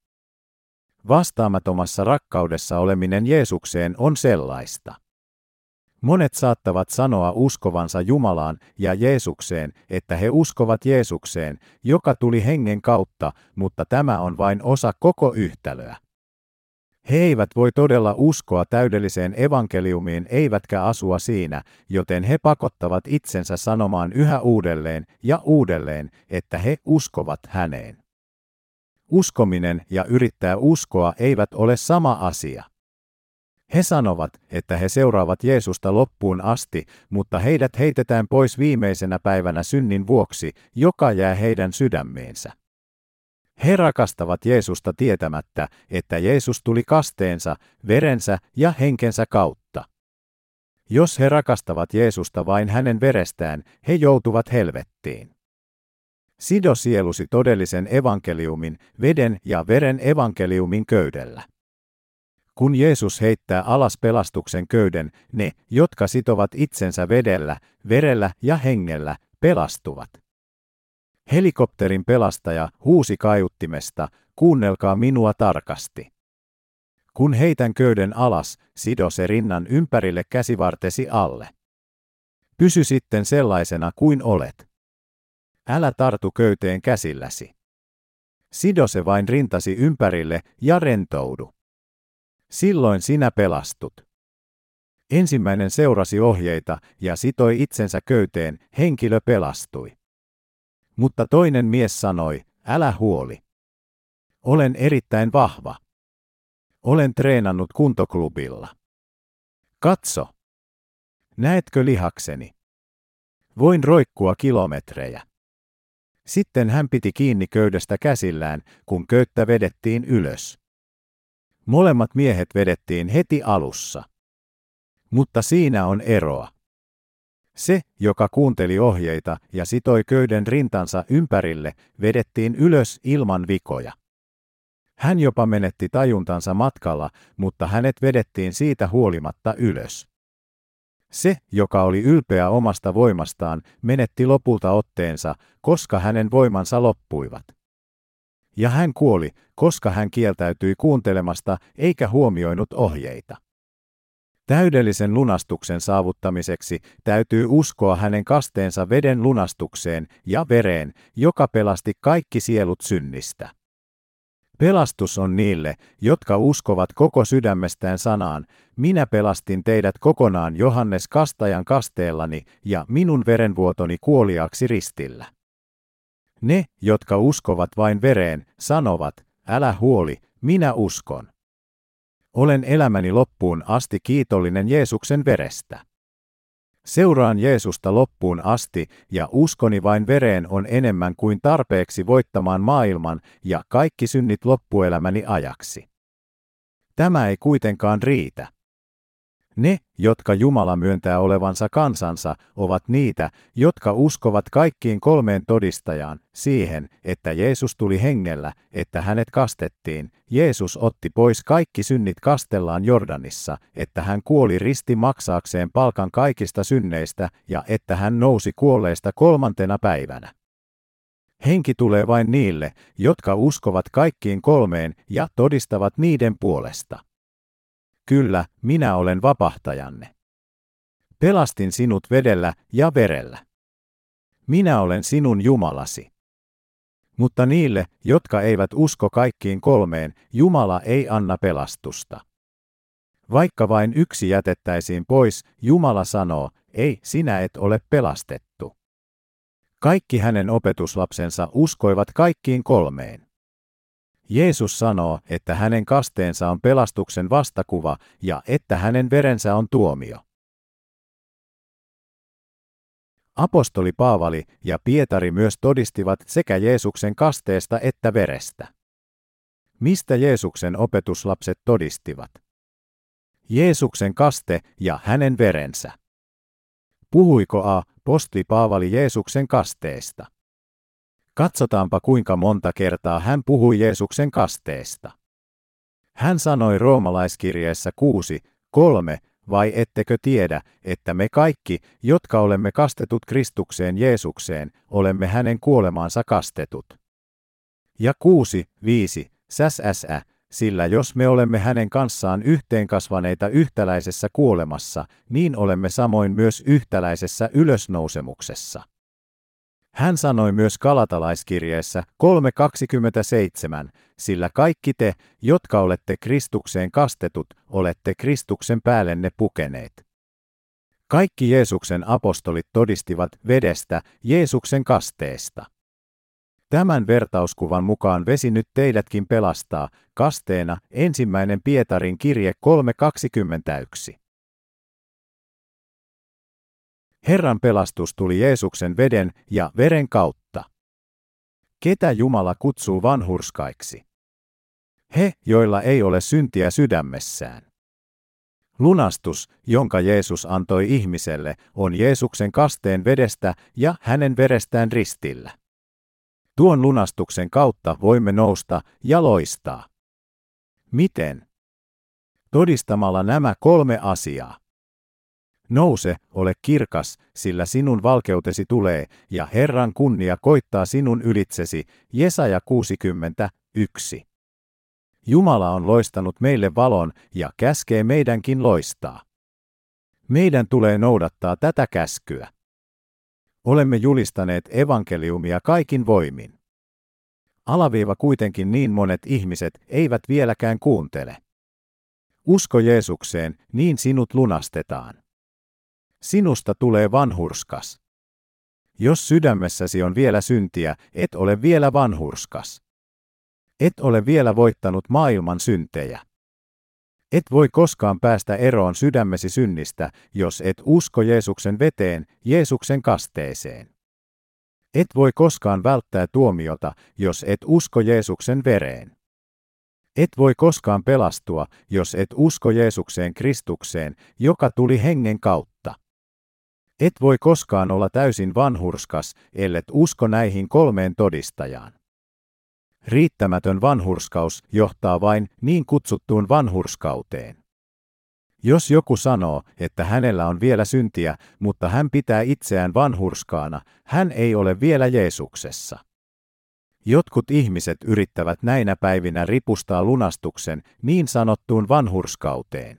Vastaamattomassa rakkaudessa oleminen Jeesukseen on sellaista. Monet saattavat sanoa uskovansa Jumalaan ja Jeesukseen, että he uskovat Jeesukseen, joka tuli hengen kautta, mutta tämä on vain osa koko yhtälöä. He eivät voi todella uskoa täydelliseen evankeliumiin eivätkä asua siinä, joten he pakottavat itsensä sanomaan yhä uudelleen ja uudelleen, että he uskovat häneen. Uskominen ja yrittää uskoa eivät ole sama asia. He sanovat, että he seuraavat Jeesusta loppuun asti, mutta heidät heitetään pois viimeisenä päivänä synnin vuoksi, joka jää heidän sydämeensä. He rakastavat Jeesusta tietämättä, että Jeesus tuli kasteensa, verensä ja henkensä kautta. Jos he rakastavat Jeesusta vain hänen verestään, he joutuvat helvettiin. Sido sielusi todellisen evankeliumin, veden ja veren evankeliumin köydellä. Kun Jeesus heittää alas pelastuksen köyden, ne, jotka sitovat itsensä vedellä, verellä ja hengellä, pelastuvat. Helikopterin pelastaja huusi kaiuttimesta, kuunnelkaa minua tarkasti. Kun heitän köyden alas, sido se rinnan ympärille käsivartesi alle. Pysy sitten sellaisena kuin olet. Älä tartu köyteen käsilläsi. Sido se vain rintasi ympärille ja rentoudu. Silloin sinä pelastut. Ensimmäinen seurasi ohjeita ja sitoi itsensä köyteen, henkilö pelastui. Mutta toinen mies sanoi, älä huoli. Olen erittäin vahva. Olen treenannut kuntoklubilla. Katso. Näetkö lihakseni? Voin roikkua kilometrejä. Sitten hän piti kiinni köydestä käsillään, kun köyttä vedettiin ylös. Molemmat miehet vedettiin heti alussa. Mutta siinä on eroa. Se, joka kuunteli ohjeita ja sitoi köyden rintansa ympärille, vedettiin ylös ilman vikoja. Hän jopa menetti tajuntansa matkalla, mutta hänet vedettiin siitä huolimatta ylös. Se, joka oli ylpeä omasta voimastaan, menetti lopulta otteensa, koska hänen voimansa loppuivat. Ja hän kuoli, koska hän kieltäytyi kuuntelemasta eikä huomioinut ohjeita. Täydellisen lunastuksen saavuttamiseksi täytyy uskoa hänen kasteensa veden lunastukseen ja vereen, joka pelasti kaikki sielut synnistä. Pelastus on niille, jotka uskovat koko sydämestään sanaan, minä pelastin teidät kokonaan Johannes kastajan kasteellani ja minun verenvuotoni kuoliaksi ristillä. Ne, jotka uskovat vain vereen, sanovat, älä huoli, minä uskon. Olen elämäni loppuun asti kiitollinen Jeesuksen verestä. Seuraan Jeesusta loppuun asti ja uskoni vain vereen on enemmän kuin tarpeeksi voittamaan maailman ja kaikki synnit loppuelämäni ajaksi. Tämä ei kuitenkaan riitä. Ne, jotka Jumala myöntää olevansa kansansa, ovat niitä, jotka uskovat kaikkiin kolmeen todistajaan, siihen, että Jeesus tuli hengellä, että hänet kastettiin, Jeesus otti pois kaikki synnit kastellaan Jordanissa, että hän kuoli risti maksaakseen palkan kaikista synneistä ja että hän nousi kuolleista kolmantena päivänä. Henki tulee vain niille, jotka uskovat kaikkiin kolmeen ja todistavat niiden puolesta. Kyllä, minä olen vapahtajanne. Pelastin sinut vedellä ja verellä. Minä olen sinun Jumalasi. Mutta niille, jotka eivät usko kaikkiin kolmeen, Jumala ei anna pelastusta. Vaikka vain yksi jätettäisiin pois, Jumala sanoo, ei, sinä et ole pelastettu. Kaikki hänen opetuslapsensa uskoivat kaikkiin kolmeen. Jeesus sanoo, että hänen kasteensa on pelastuksen vastakuva ja että hänen verensä on tuomio. Apostoli Paavali ja Pietari myös todistivat sekä Jeesuksen kasteesta että verestä. Mistä Jeesuksen opetuslapset todistivat? Jeesuksen kaste ja hänen verensä. Puhuiko A. Posti Paavali Jeesuksen kasteesta? Katsotaanpa kuinka monta kertaa hän puhui Jeesuksen kasteesta. Hän sanoi roomalaiskirjeessä 6, 3, vai ettekö tiedä, että me kaikki, jotka olemme kastetut Kristukseen Jeesukseen, olemme hänen kuolemaansa kastetut. Ja 6, 5, säsäsä, sillä jos me olemme hänen kanssaan yhteenkasvaneita yhtäläisessä kuolemassa, niin olemme samoin myös yhtäläisessä ylösnousemuksessa. Hän sanoi myös Kalatalaiskirjeessä 3.27, sillä kaikki te, jotka olette Kristukseen kastetut, olette Kristuksen päällenne pukeneet. Kaikki Jeesuksen apostolit todistivat vedestä, Jeesuksen kasteesta. Tämän vertauskuvan mukaan vesi nyt teidätkin pelastaa, kasteena ensimmäinen Pietarin kirje 3.21. Herran pelastus tuli Jeesuksen veden ja veren kautta. Ketä Jumala kutsuu vanhurskaiksi? He, joilla ei ole syntiä sydämessään. Lunastus, jonka Jeesus antoi ihmiselle, on Jeesuksen kasteen vedestä ja hänen verestään ristillä. Tuon lunastuksen kautta voimme nousta ja loistaa. Miten? Todistamalla nämä kolme asiaa. Nouse, ole kirkas, sillä sinun valkeutesi tulee, ja Herran kunnia koittaa sinun ylitsesi. Jesaja 61. Jumala on loistanut meille valon ja käskee meidänkin loistaa. Meidän tulee noudattaa tätä käskyä. Olemme julistaneet evankeliumia kaikin voimin. Alaviiva kuitenkin niin monet ihmiset eivät vieläkään kuuntele. Usko Jeesukseen, niin sinut lunastetaan. Sinusta tulee vanhurskas. Jos sydämessäsi on vielä syntiä, et ole vielä vanhurskas. Et ole vielä voittanut maailman syntejä. Et voi koskaan päästä eroon sydämesi synnistä, jos et usko Jeesuksen veteen, Jeesuksen kasteeseen. Et voi koskaan välttää tuomiota, jos et usko Jeesuksen vereen. Et voi koskaan pelastua, jos et usko Jeesukseen Kristukseen, joka tuli hengen kautta. Et voi koskaan olla täysin vanhurskas, ellet usko näihin kolmeen todistajaan. Riittämätön vanhurskaus johtaa vain niin kutsuttuun vanhurskauteen. Jos joku sanoo, että hänellä on vielä syntiä, mutta hän pitää itseään vanhurskaana, hän ei ole vielä Jeesuksessa. Jotkut ihmiset yrittävät näinä päivinä ripustaa lunastuksen niin sanottuun vanhurskauteen.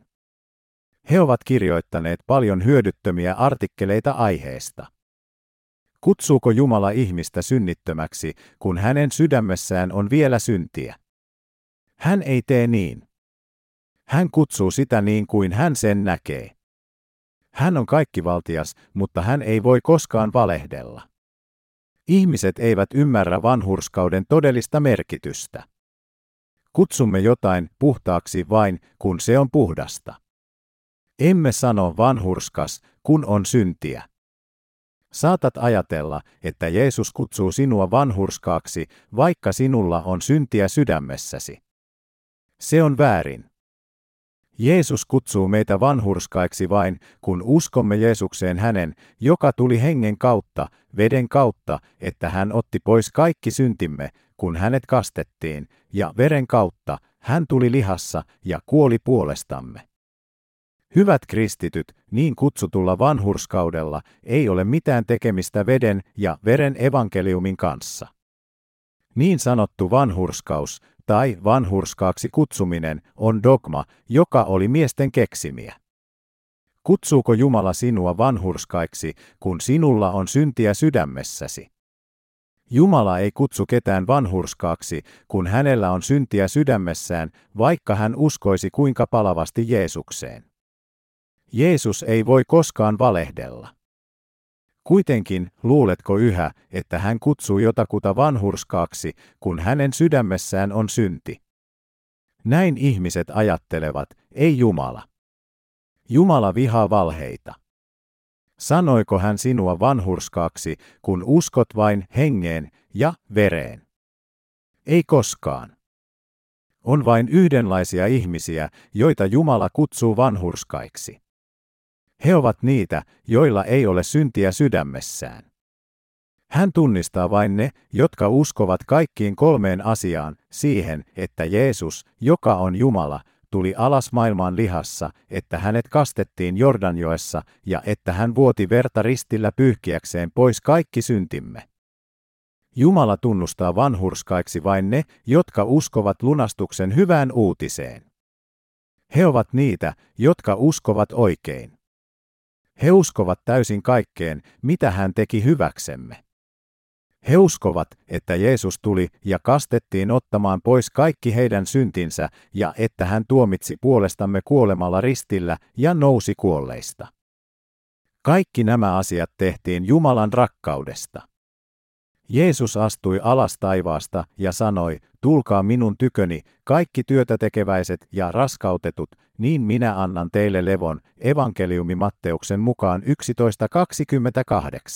He ovat kirjoittaneet paljon hyödyttömiä artikkeleita aiheesta. Kutsuuko Jumala ihmistä synnittömäksi, kun hänen sydämessään on vielä syntiä? Hän ei tee niin. Hän kutsuu sitä niin kuin hän sen näkee. Hän on kaikkivaltias, mutta hän ei voi koskaan valehdella. Ihmiset eivät ymmärrä vanhurskauden todellista merkitystä. Kutsumme jotain puhtaaksi vain, kun se on puhdasta. Emme sano vanhurskas, kun on syntiä. Saatat ajatella, että Jeesus kutsuu sinua vanhurskaaksi, vaikka sinulla on syntiä sydämessäsi. Se on väärin. Jeesus kutsuu meitä vanhurskaiksi vain, kun uskomme Jeesukseen hänen, joka tuli hengen kautta, veden kautta, että hän otti pois kaikki syntimme, kun hänet kastettiin, ja veren kautta, hän tuli lihassa ja kuoli puolestamme. Hyvät kristityt, niin kutsutulla vanhurskaudella ei ole mitään tekemistä veden ja veren evankeliumin kanssa. Niin sanottu vanhurskaus, tai vanhurskaaksi kutsuminen, on dogma, joka oli miesten keksimiä. Kutsuuko Jumala sinua vanhurskaiksi, kun sinulla on syntiä sydämessäsi? Jumala ei kutsu ketään vanhurskaaksi, kun hänellä on syntiä sydämessään, vaikka hän uskoisi kuinka palavasti Jeesukseen. Jeesus ei voi koskaan valehdella. Kuitenkin, luuletko yhä, että hän kutsuu jotakuta vanhurskaaksi, kun hänen sydämessään on synti? Näin ihmiset ajattelevat, ei Jumala. Jumala vihaa valheita. Sanoiko hän sinua vanhurskaaksi, kun uskot vain hengeen ja vereen? Ei koskaan. On vain yhdenlaisia ihmisiä, joita Jumala kutsuu vanhurskaiksi. He ovat niitä, joilla ei ole syntiä sydämessään. Hän tunnistaa vain ne, jotka uskovat kaikkiin kolmeen asiaan, siihen, että Jeesus, joka on Jumala, tuli alas maailmaan lihassa, että hänet kastettiin Jordanjoessa ja että hän vuoti verta ristillä pyyhkiäkseen pois kaikki syntimme. Jumala tunnustaa vanhurskaiksi vain ne, jotka uskovat lunastuksen hyvään uutiseen. He ovat niitä, jotka uskovat oikein. He uskovat täysin kaikkeen, mitä hän teki hyväksemme. He uskovat, että Jeesus tuli ja kastettiin ottamaan pois kaikki heidän syntinsä ja että hän tuomitsi puolestamme kuolemalla ristillä ja nousi kuolleista. Kaikki nämä asiat tehtiin Jumalan rakkaudesta. Jeesus astui alas taivaasta ja sanoi, tulkaa minun tyköni, kaikki työtä tekeväiset ja raskautetut, niin minä annan teille levon, evankeliumi Matteuksen mukaan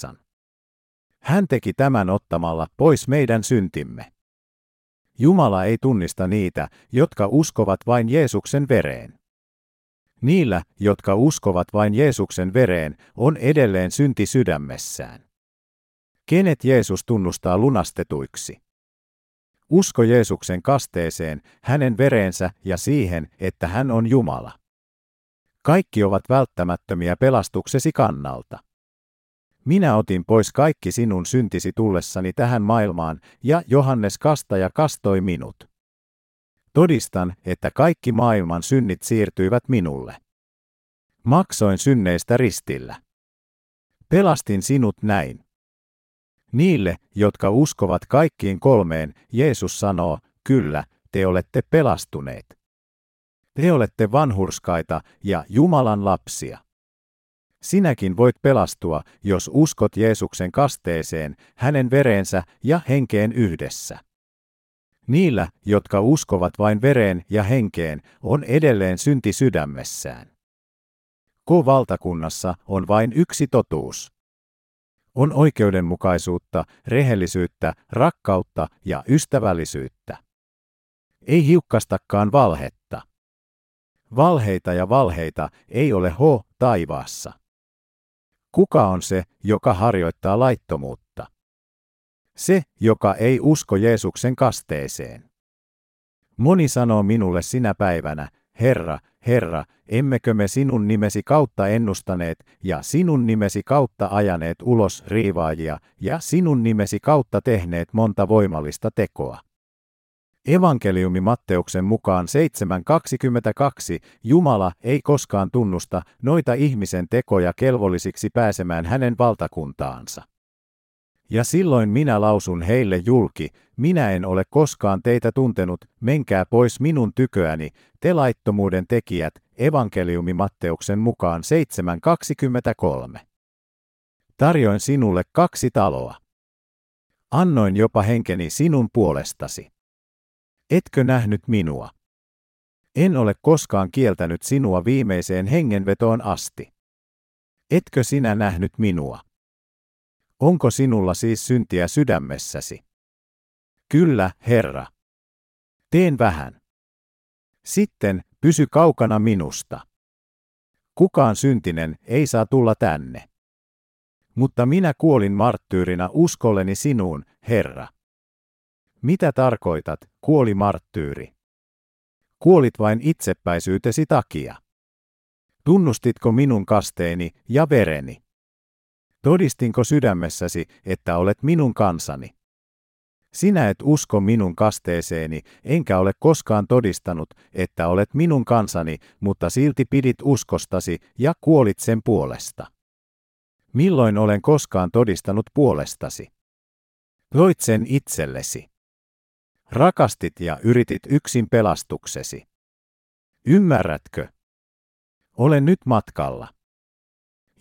11.28. Hän teki tämän ottamalla pois meidän syntimme. Jumala ei tunnista niitä, jotka uskovat vain Jeesuksen vereen. Niillä, jotka uskovat vain Jeesuksen vereen, on edelleen synti sydämessään. Kenet Jeesus tunnustaa lunastetuiksi? Usko Jeesuksen kasteeseen, hänen vereensä ja siihen, että hän on Jumala. Kaikki ovat välttämättömiä pelastuksesi kannalta. Minä otin pois kaikki sinun syntisi tullessani tähän maailmaan, ja Johannes kastaja kastoi minut. Todistan, että kaikki maailman synnit siirtyivät minulle. Maksoin synneistä ristillä. Pelastin sinut näin. Niille, jotka uskovat kaikkiin kolmeen, Jeesus sanoo, kyllä, te olette pelastuneet. Te olette vanhurskaita ja Jumalan lapsia. Sinäkin voit pelastua, jos uskot Jeesuksen kasteeseen, hänen vereensä ja henkeen yhdessä. Niillä, jotka uskovat vain vereen ja henkeen, on edelleen synti sydämessään. K-valtakunnassa on vain yksi totuus on oikeudenmukaisuutta, rehellisyyttä, rakkautta ja ystävällisyyttä. Ei hiukkastakaan valhetta. Valheita ja valheita ei ole ho taivaassa. Kuka on se, joka harjoittaa laittomuutta? Se, joka ei usko Jeesuksen kasteeseen. Moni sanoo minulle sinä päivänä, Herra, Herra, emmekö me sinun nimesi kautta ennustaneet ja sinun nimesi kautta ajaneet ulos riivaajia ja sinun nimesi kautta tehneet monta voimallista tekoa. Evankeliumi Matteuksen mukaan 7.22 Jumala ei koskaan tunnusta noita ihmisen tekoja kelvollisiksi pääsemään hänen valtakuntaansa. Ja silloin minä lausun heille julki, minä en ole koskaan teitä tuntenut, menkää pois minun tyköäni, te laittomuuden tekijät, evankeliumi Matteuksen mukaan 7.23. Tarjoin sinulle kaksi taloa. Annoin jopa henkeni sinun puolestasi. Etkö nähnyt minua? En ole koskaan kieltänyt sinua viimeiseen hengenvetoon asti. Etkö sinä nähnyt minua? Onko sinulla siis syntiä sydämessäsi? Kyllä, Herra. Teen vähän. Sitten, pysy kaukana minusta. Kukaan syntinen ei saa tulla tänne. Mutta minä kuolin marttyyrinä uskolleni sinuun, Herra. Mitä tarkoitat, kuoli marttyyri? Kuolit vain itsepäisyytesi takia. Tunnustitko minun kasteeni ja vereni? Todistinko sydämessäsi, että olet minun kansani? Sinä et usko minun kasteeseeni, enkä ole koskaan todistanut, että olet minun kansani, mutta silti pidit uskostasi ja kuolit sen puolesta. Milloin olen koskaan todistanut puolestasi? Loit sen itsellesi. Rakastit ja yritit yksin pelastuksesi. Ymmärrätkö? Olen nyt matkalla.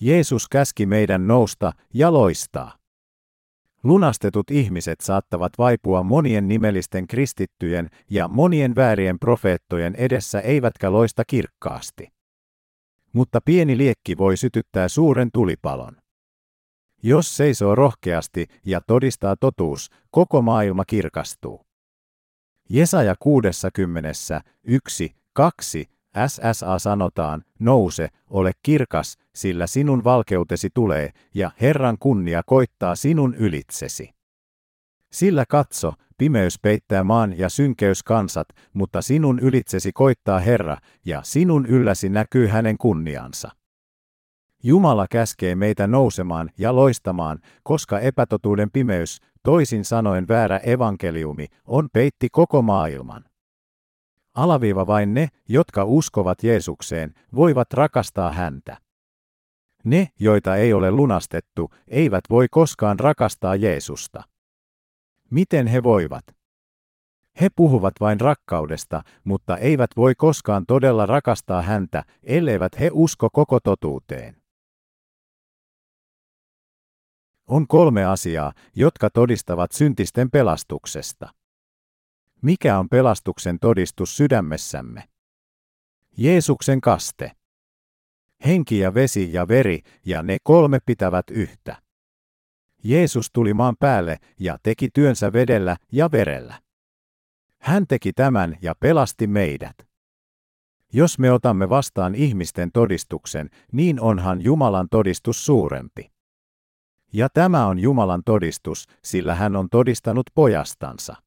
Jeesus käski meidän nousta ja loistaa. Lunastetut ihmiset saattavat vaipua monien nimellisten kristittyjen ja monien väärien profeettojen edessä eivätkä loista kirkkaasti. Mutta pieni liekki voi sytyttää suuren tulipalon. Jos seisoo rohkeasti ja todistaa totuus, koko maailma kirkastuu. Jesaja 60, 1, 2, SSA sanotaan, nouse, ole kirkas, sillä sinun valkeutesi tulee, ja Herran kunnia koittaa sinun ylitsesi. Sillä katso, pimeys peittää maan ja synkeys kansat, mutta sinun ylitsesi koittaa Herra, ja sinun ylläsi näkyy hänen kunniansa. Jumala käskee meitä nousemaan ja loistamaan, koska epätotuuden pimeys, toisin sanoen väärä evankeliumi, on peitti koko maailman. Alaviiva vain ne, jotka uskovat Jeesukseen, voivat rakastaa häntä. Ne, joita ei ole lunastettu, eivät voi koskaan rakastaa Jeesusta. Miten he voivat? He puhuvat vain rakkaudesta, mutta eivät voi koskaan todella rakastaa häntä, elleivät he usko koko totuuteen. On kolme asiaa, jotka todistavat syntisten pelastuksesta. Mikä on pelastuksen todistus sydämessämme? Jeesuksen kaste. Henki ja vesi ja veri, ja ne kolme pitävät yhtä. Jeesus tuli maan päälle ja teki työnsä vedellä ja verellä. Hän teki tämän ja pelasti meidät. Jos me otamme vastaan ihmisten todistuksen, niin onhan Jumalan todistus suurempi. Ja tämä on Jumalan todistus, sillä hän on todistanut pojastansa.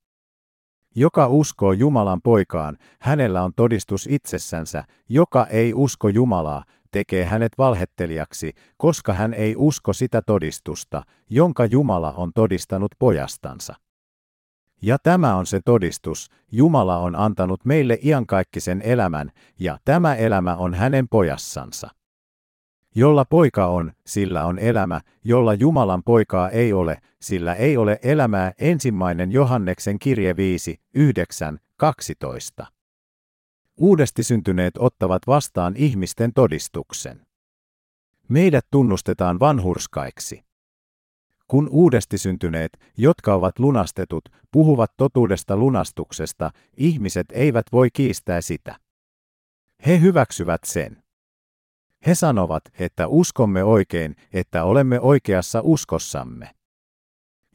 Joka uskoo Jumalan poikaan, hänellä on todistus itsessänsä, joka ei usko Jumalaa, tekee hänet valhettelijaksi, koska hän ei usko sitä todistusta, jonka Jumala on todistanut pojastansa. Ja tämä on se todistus, Jumala on antanut meille iankaikkisen elämän, ja tämä elämä on hänen pojassansa. Jolla poika on, sillä on elämä, jolla Jumalan poikaa ei ole, sillä ei ole elämää ensimmäinen Johanneksen kirje 5, 9, 12. Uudesti syntyneet ottavat vastaan ihmisten todistuksen. Meidät tunnustetaan vanhurskaiksi. Kun uudesti syntyneet, jotka ovat lunastetut, puhuvat totuudesta lunastuksesta, ihmiset eivät voi kiistää sitä. He hyväksyvät sen. He sanovat, että uskomme oikein, että olemme oikeassa uskossamme.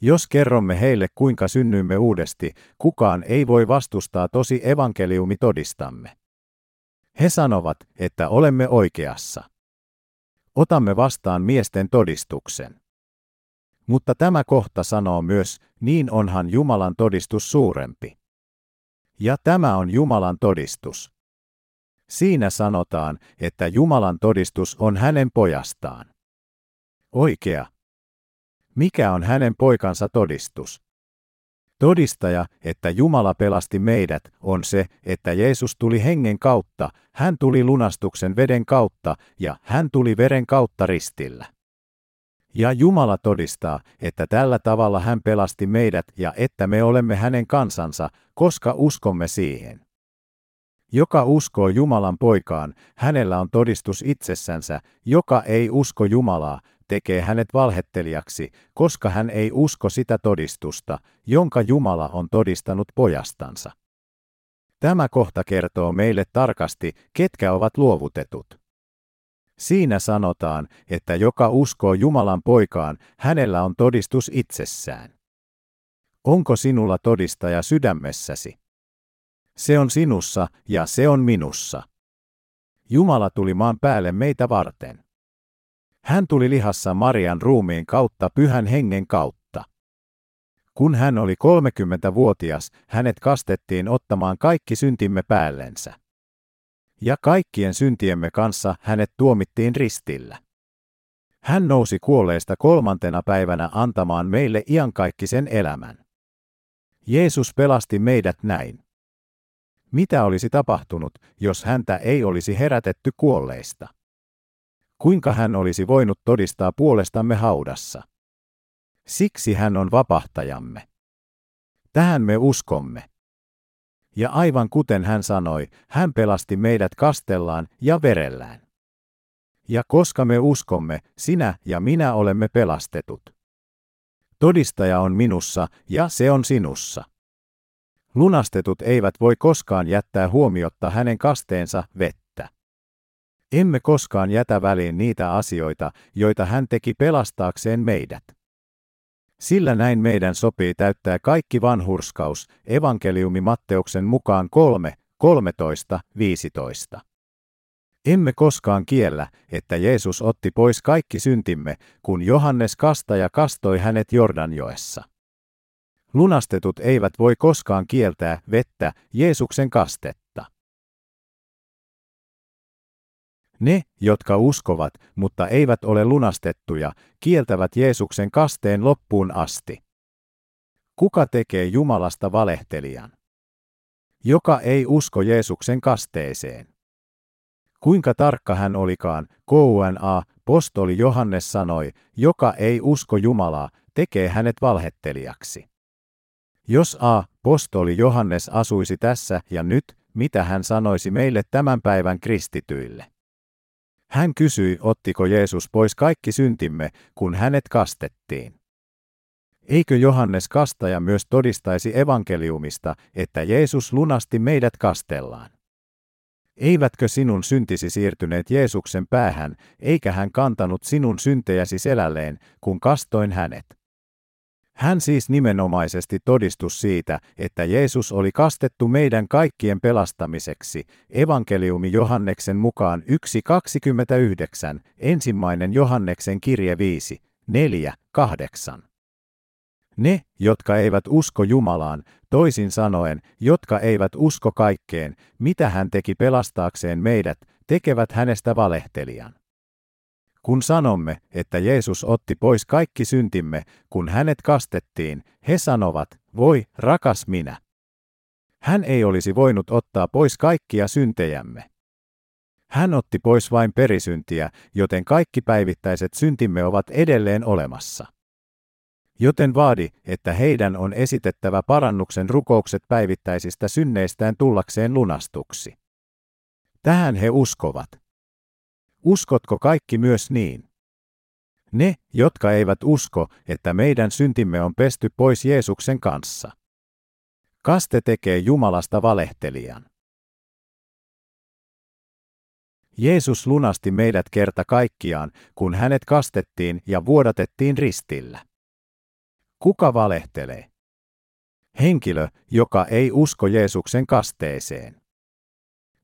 Jos kerromme heille, kuinka synnyimme uudesti, kukaan ei voi vastustaa tosi evankeliumi todistamme. He sanovat, että olemme oikeassa. Otamme vastaan miesten todistuksen. Mutta tämä kohta sanoo myös, niin onhan Jumalan todistus suurempi. Ja tämä on Jumalan todistus. Siinä sanotaan, että Jumalan todistus on hänen pojastaan. Oikea. Mikä on hänen poikansa todistus? Todistaja, että Jumala pelasti meidät, on se, että Jeesus tuli hengen kautta, hän tuli lunastuksen veden kautta ja hän tuli veren kautta ristillä. Ja Jumala todistaa, että tällä tavalla hän pelasti meidät ja että me olemme hänen kansansa, koska uskomme siihen. Joka uskoo Jumalan poikaan, hänellä on todistus itsessänsä, joka ei usko Jumalaa, tekee hänet valhettelijaksi, koska hän ei usko sitä todistusta, jonka Jumala on todistanut pojastansa. Tämä kohta kertoo meille tarkasti, ketkä ovat luovutetut. Siinä sanotaan, että joka uskoo Jumalan poikaan, hänellä on todistus itsessään. Onko sinulla todistaja sydämessäsi? Se on sinussa ja se on minussa. Jumala tuli maan päälle meitä varten. Hän tuli lihassa Marian ruumiin kautta pyhän hengen kautta. Kun hän oli 30-vuotias, hänet kastettiin ottamaan kaikki syntimme päällensä. Ja kaikkien syntiemme kanssa hänet tuomittiin ristillä. Hän nousi kuolleista kolmantena päivänä antamaan meille iankaikkisen elämän. Jeesus pelasti meidät näin. Mitä olisi tapahtunut, jos häntä ei olisi herätetty kuolleista? Kuinka hän olisi voinut todistaa puolestamme haudassa? Siksi hän on vapahtajamme. Tähän me uskomme. Ja aivan kuten hän sanoi, hän pelasti meidät kastellaan ja verellään. Ja koska me uskomme, sinä ja minä olemme pelastetut. Todistaja on minussa ja se on sinussa. Lunastetut eivät voi koskaan jättää huomiotta hänen kasteensa vettä. Emme koskaan jätä väliin niitä asioita, joita hän teki pelastaakseen meidät. Sillä näin meidän sopii täyttää kaikki vanhurskaus, evankeliumi Matteuksen mukaan 3, 13, 15. Emme koskaan kiellä, että Jeesus otti pois kaikki syntimme, kun Johannes kastaja kastoi hänet Jordanjoessa. Lunastetut eivät voi koskaan kieltää vettä, Jeesuksen kastetta. Ne, jotka uskovat, mutta eivät ole lunastettuja, kieltävät Jeesuksen kasteen loppuun asti. Kuka tekee Jumalasta valehtelijan? Joka ei usko Jeesuksen kasteeseen. Kuinka tarkka hän olikaan, KUNA, postoli Johannes sanoi, joka ei usko Jumalaa, tekee hänet valhettelijaksi. Jos A. Postoli Johannes asuisi tässä ja nyt, mitä hän sanoisi meille tämän päivän kristityille? Hän kysyi, ottiko Jeesus pois kaikki syntimme, kun hänet kastettiin. Eikö Johannes kastaja myös todistaisi evankeliumista, että Jeesus lunasti meidät kastellaan? Eivätkö sinun syntisi siirtyneet Jeesuksen päähän, eikä hän kantanut sinun syntejäsi selälleen, kun kastoin hänet? Hän siis nimenomaisesti todistus siitä, että Jeesus oli kastettu meidän kaikkien pelastamiseksi, evankeliumi Johanneksen mukaan 1.29, ensimmäinen Johanneksen kirje 5, 4, 8. Ne, jotka eivät usko Jumalaan, toisin sanoen, jotka eivät usko kaikkeen, mitä hän teki pelastaakseen meidät, tekevät hänestä valehtelijan. Kun sanomme, että Jeesus otti pois kaikki syntimme, kun hänet kastettiin, he sanovat, voi, rakas minä. Hän ei olisi voinut ottaa pois kaikkia syntejämme. Hän otti pois vain perisyntiä, joten kaikki päivittäiset syntimme ovat edelleen olemassa. Joten vaadi, että heidän on esitettävä parannuksen rukoukset päivittäisistä synneistään tullakseen lunastuksi. Tähän he uskovat. Uskotko kaikki myös niin? Ne, jotka eivät usko, että meidän syntimme on pesty pois Jeesuksen kanssa. Kaste tekee Jumalasta valehtelijan. Jeesus lunasti meidät kerta kaikkiaan, kun hänet kastettiin ja vuodatettiin ristillä. Kuka valehtelee? Henkilö, joka ei usko Jeesuksen kasteeseen.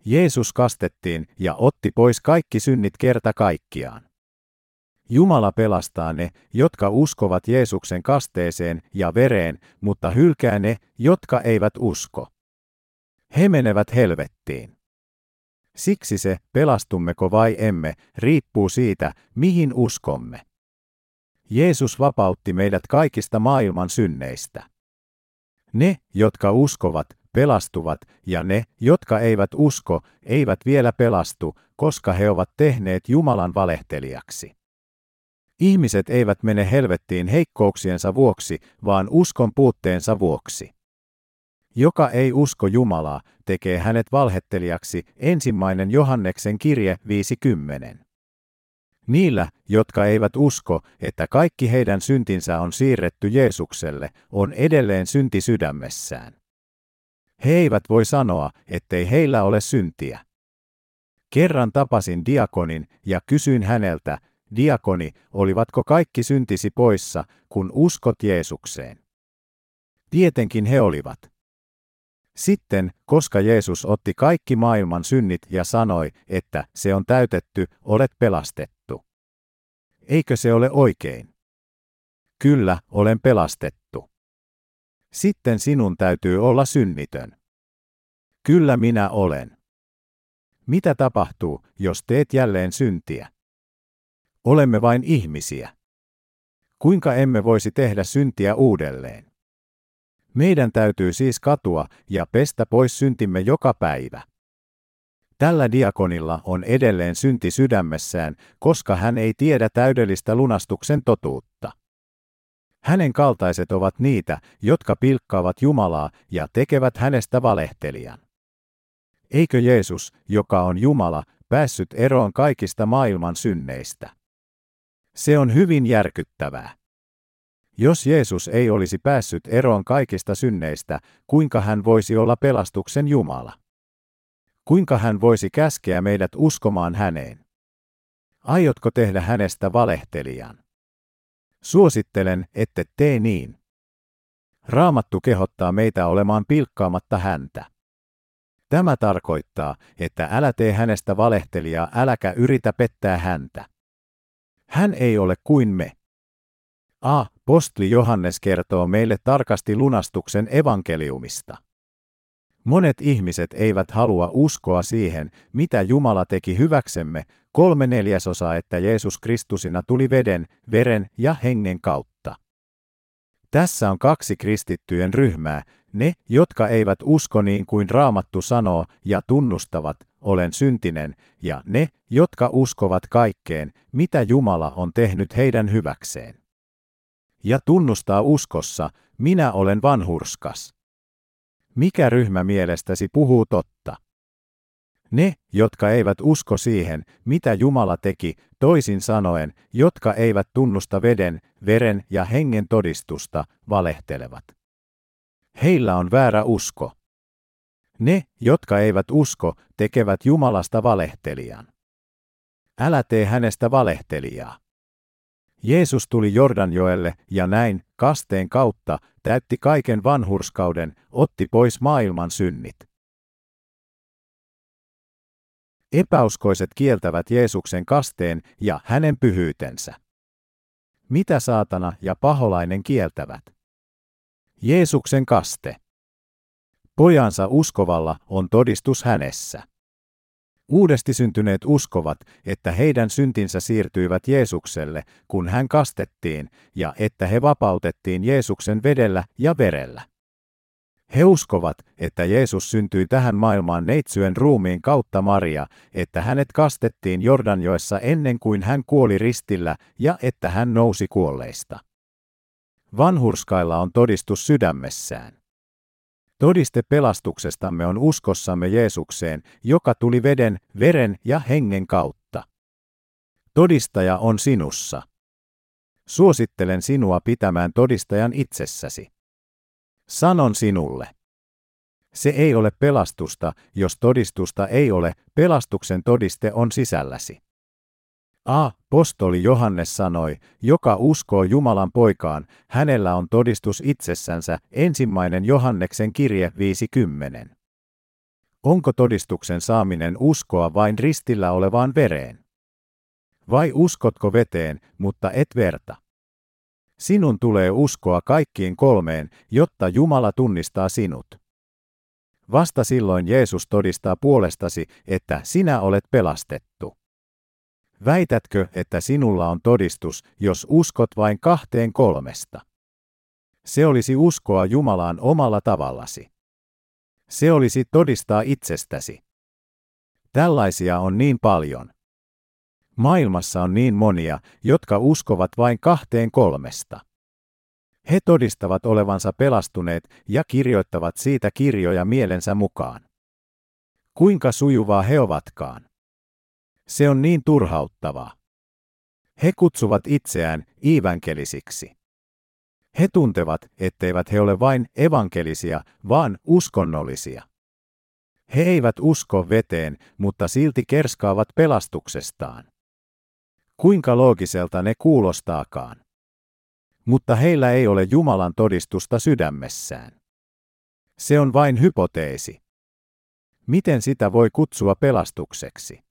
Jeesus kastettiin ja otti pois kaikki synnit kerta kaikkiaan. Jumala pelastaa ne, jotka uskovat Jeesuksen kasteeseen ja vereen, mutta hylkää ne, jotka eivät usko. He menevät helvettiin. Siksi se, pelastummeko vai emme, riippuu siitä, mihin uskomme. Jeesus vapautti meidät kaikista maailman synneistä. Ne, jotka uskovat, pelastuvat, ja ne, jotka eivät usko, eivät vielä pelastu, koska he ovat tehneet Jumalan valehtelijaksi. Ihmiset eivät mene helvettiin heikkouksiensa vuoksi, vaan uskon puutteensa vuoksi. Joka ei usko Jumalaa, tekee hänet valhettelijaksi, ensimmäinen Johanneksen kirje 50. Niillä, jotka eivät usko, että kaikki heidän syntinsä on siirretty Jeesukselle, on edelleen synti sydämessään. He eivät voi sanoa, ettei heillä ole syntiä. Kerran tapasin diakonin ja kysyin häneltä, diakoni, olivatko kaikki syntisi poissa, kun uskot Jeesukseen? Tietenkin he olivat. Sitten, koska Jeesus otti kaikki maailman synnit ja sanoi, että se on täytetty, olet pelastettu. Eikö se ole oikein? Kyllä, olen pelastettu. Sitten sinun täytyy olla synnitön. Kyllä minä olen. Mitä tapahtuu, jos teet jälleen syntiä? Olemme vain ihmisiä. Kuinka emme voisi tehdä syntiä uudelleen? Meidän täytyy siis katua ja pestä pois syntimme joka päivä. Tällä diakonilla on edelleen synti sydämessään, koska hän ei tiedä täydellistä lunastuksen totuutta. Hänen kaltaiset ovat niitä, jotka pilkkaavat Jumalaa ja tekevät hänestä valehtelijan. Eikö Jeesus, joka on Jumala, päässyt eroon kaikista maailman synneistä? Se on hyvin järkyttävää. Jos Jeesus ei olisi päässyt eroon kaikista synneistä, kuinka hän voisi olla pelastuksen Jumala? Kuinka hän voisi käskeä meidät uskomaan häneen? Aiotko tehdä hänestä valehtelijan? Suosittelen, ette tee niin. Raamattu kehottaa meitä olemaan pilkkaamatta häntä. Tämä tarkoittaa, että älä tee hänestä valehtelijaa, äläkä yritä pettää häntä. Hän ei ole kuin me. A. Postli Johannes kertoo meille tarkasti lunastuksen evankeliumista. Monet ihmiset eivät halua uskoa siihen, mitä Jumala teki hyväksemme, kolme neljäsosaa, että Jeesus Kristusina tuli veden, veren ja hengen kautta. Tässä on kaksi kristittyjen ryhmää, ne, jotka eivät usko niin kuin Raamattu sanoo ja tunnustavat, olen syntinen, ja ne, jotka uskovat kaikkeen, mitä Jumala on tehnyt heidän hyväkseen. Ja tunnustaa uskossa, minä olen vanhurskas. Mikä ryhmä mielestäsi puhuu totta? Ne, jotka eivät usko siihen, mitä Jumala teki, toisin sanoen, jotka eivät tunnusta veden, veren ja hengen todistusta, valehtelevat. Heillä on väärä usko. Ne, jotka eivät usko, tekevät Jumalasta valehtelijan. Älä tee hänestä valehtelijaa. Jeesus tuli Jordanjoelle ja näin, kasteen kautta, täytti kaiken vanhurskauden, otti pois maailman synnit. Epäuskoiset kieltävät Jeesuksen kasteen ja hänen pyhyytensä. Mitä saatana ja paholainen kieltävät? Jeesuksen kaste. Pojansa uskovalla on todistus hänessä. Uudesti syntyneet uskovat, että heidän syntinsä siirtyivät Jeesukselle, kun hän kastettiin, ja että he vapautettiin Jeesuksen vedellä ja verellä. He uskovat, että Jeesus syntyi tähän maailmaan neitsyen ruumiin kautta Maria, että hänet kastettiin Jordanjoessa ennen kuin hän kuoli ristillä ja että hän nousi kuolleista. Vanhurskailla on todistus sydämessään. Todiste pelastuksestamme on uskossamme Jeesukseen, joka tuli veden, veren ja hengen kautta. Todistaja on sinussa. Suosittelen sinua pitämään todistajan itsessäsi. Sanon sinulle. Se ei ole pelastusta, jos todistusta ei ole, pelastuksen todiste on sisälläsi. A. Postoli Johannes sanoi, joka uskoo Jumalan poikaan, hänellä on todistus itsessänsä, ensimmäinen Johanneksen kirje 50. Onko todistuksen saaminen uskoa vain ristillä olevaan vereen? Vai uskotko veteen, mutta et verta? Sinun tulee uskoa kaikkiin kolmeen, jotta Jumala tunnistaa sinut. Vasta silloin Jeesus todistaa puolestasi, että sinä olet pelastettu. Väitätkö, että sinulla on todistus, jos uskot vain kahteen kolmesta? Se olisi uskoa Jumalaan omalla tavallasi. Se olisi todistaa itsestäsi. Tällaisia on niin paljon. Maailmassa on niin monia, jotka uskovat vain kahteen kolmesta. He todistavat olevansa pelastuneet ja kirjoittavat siitä kirjoja mielensä mukaan. Kuinka sujuvaa he ovatkaan? Se on niin turhauttavaa. He kutsuvat itseään evankelisiksi. He tuntevat, etteivät he ole vain evankelisia, vaan uskonnollisia. He eivät usko veteen, mutta silti kerskaavat pelastuksestaan. Kuinka loogiselta ne kuulostaakaan. Mutta heillä ei ole Jumalan todistusta sydämessään. Se on vain hypoteesi. Miten sitä voi kutsua pelastukseksi?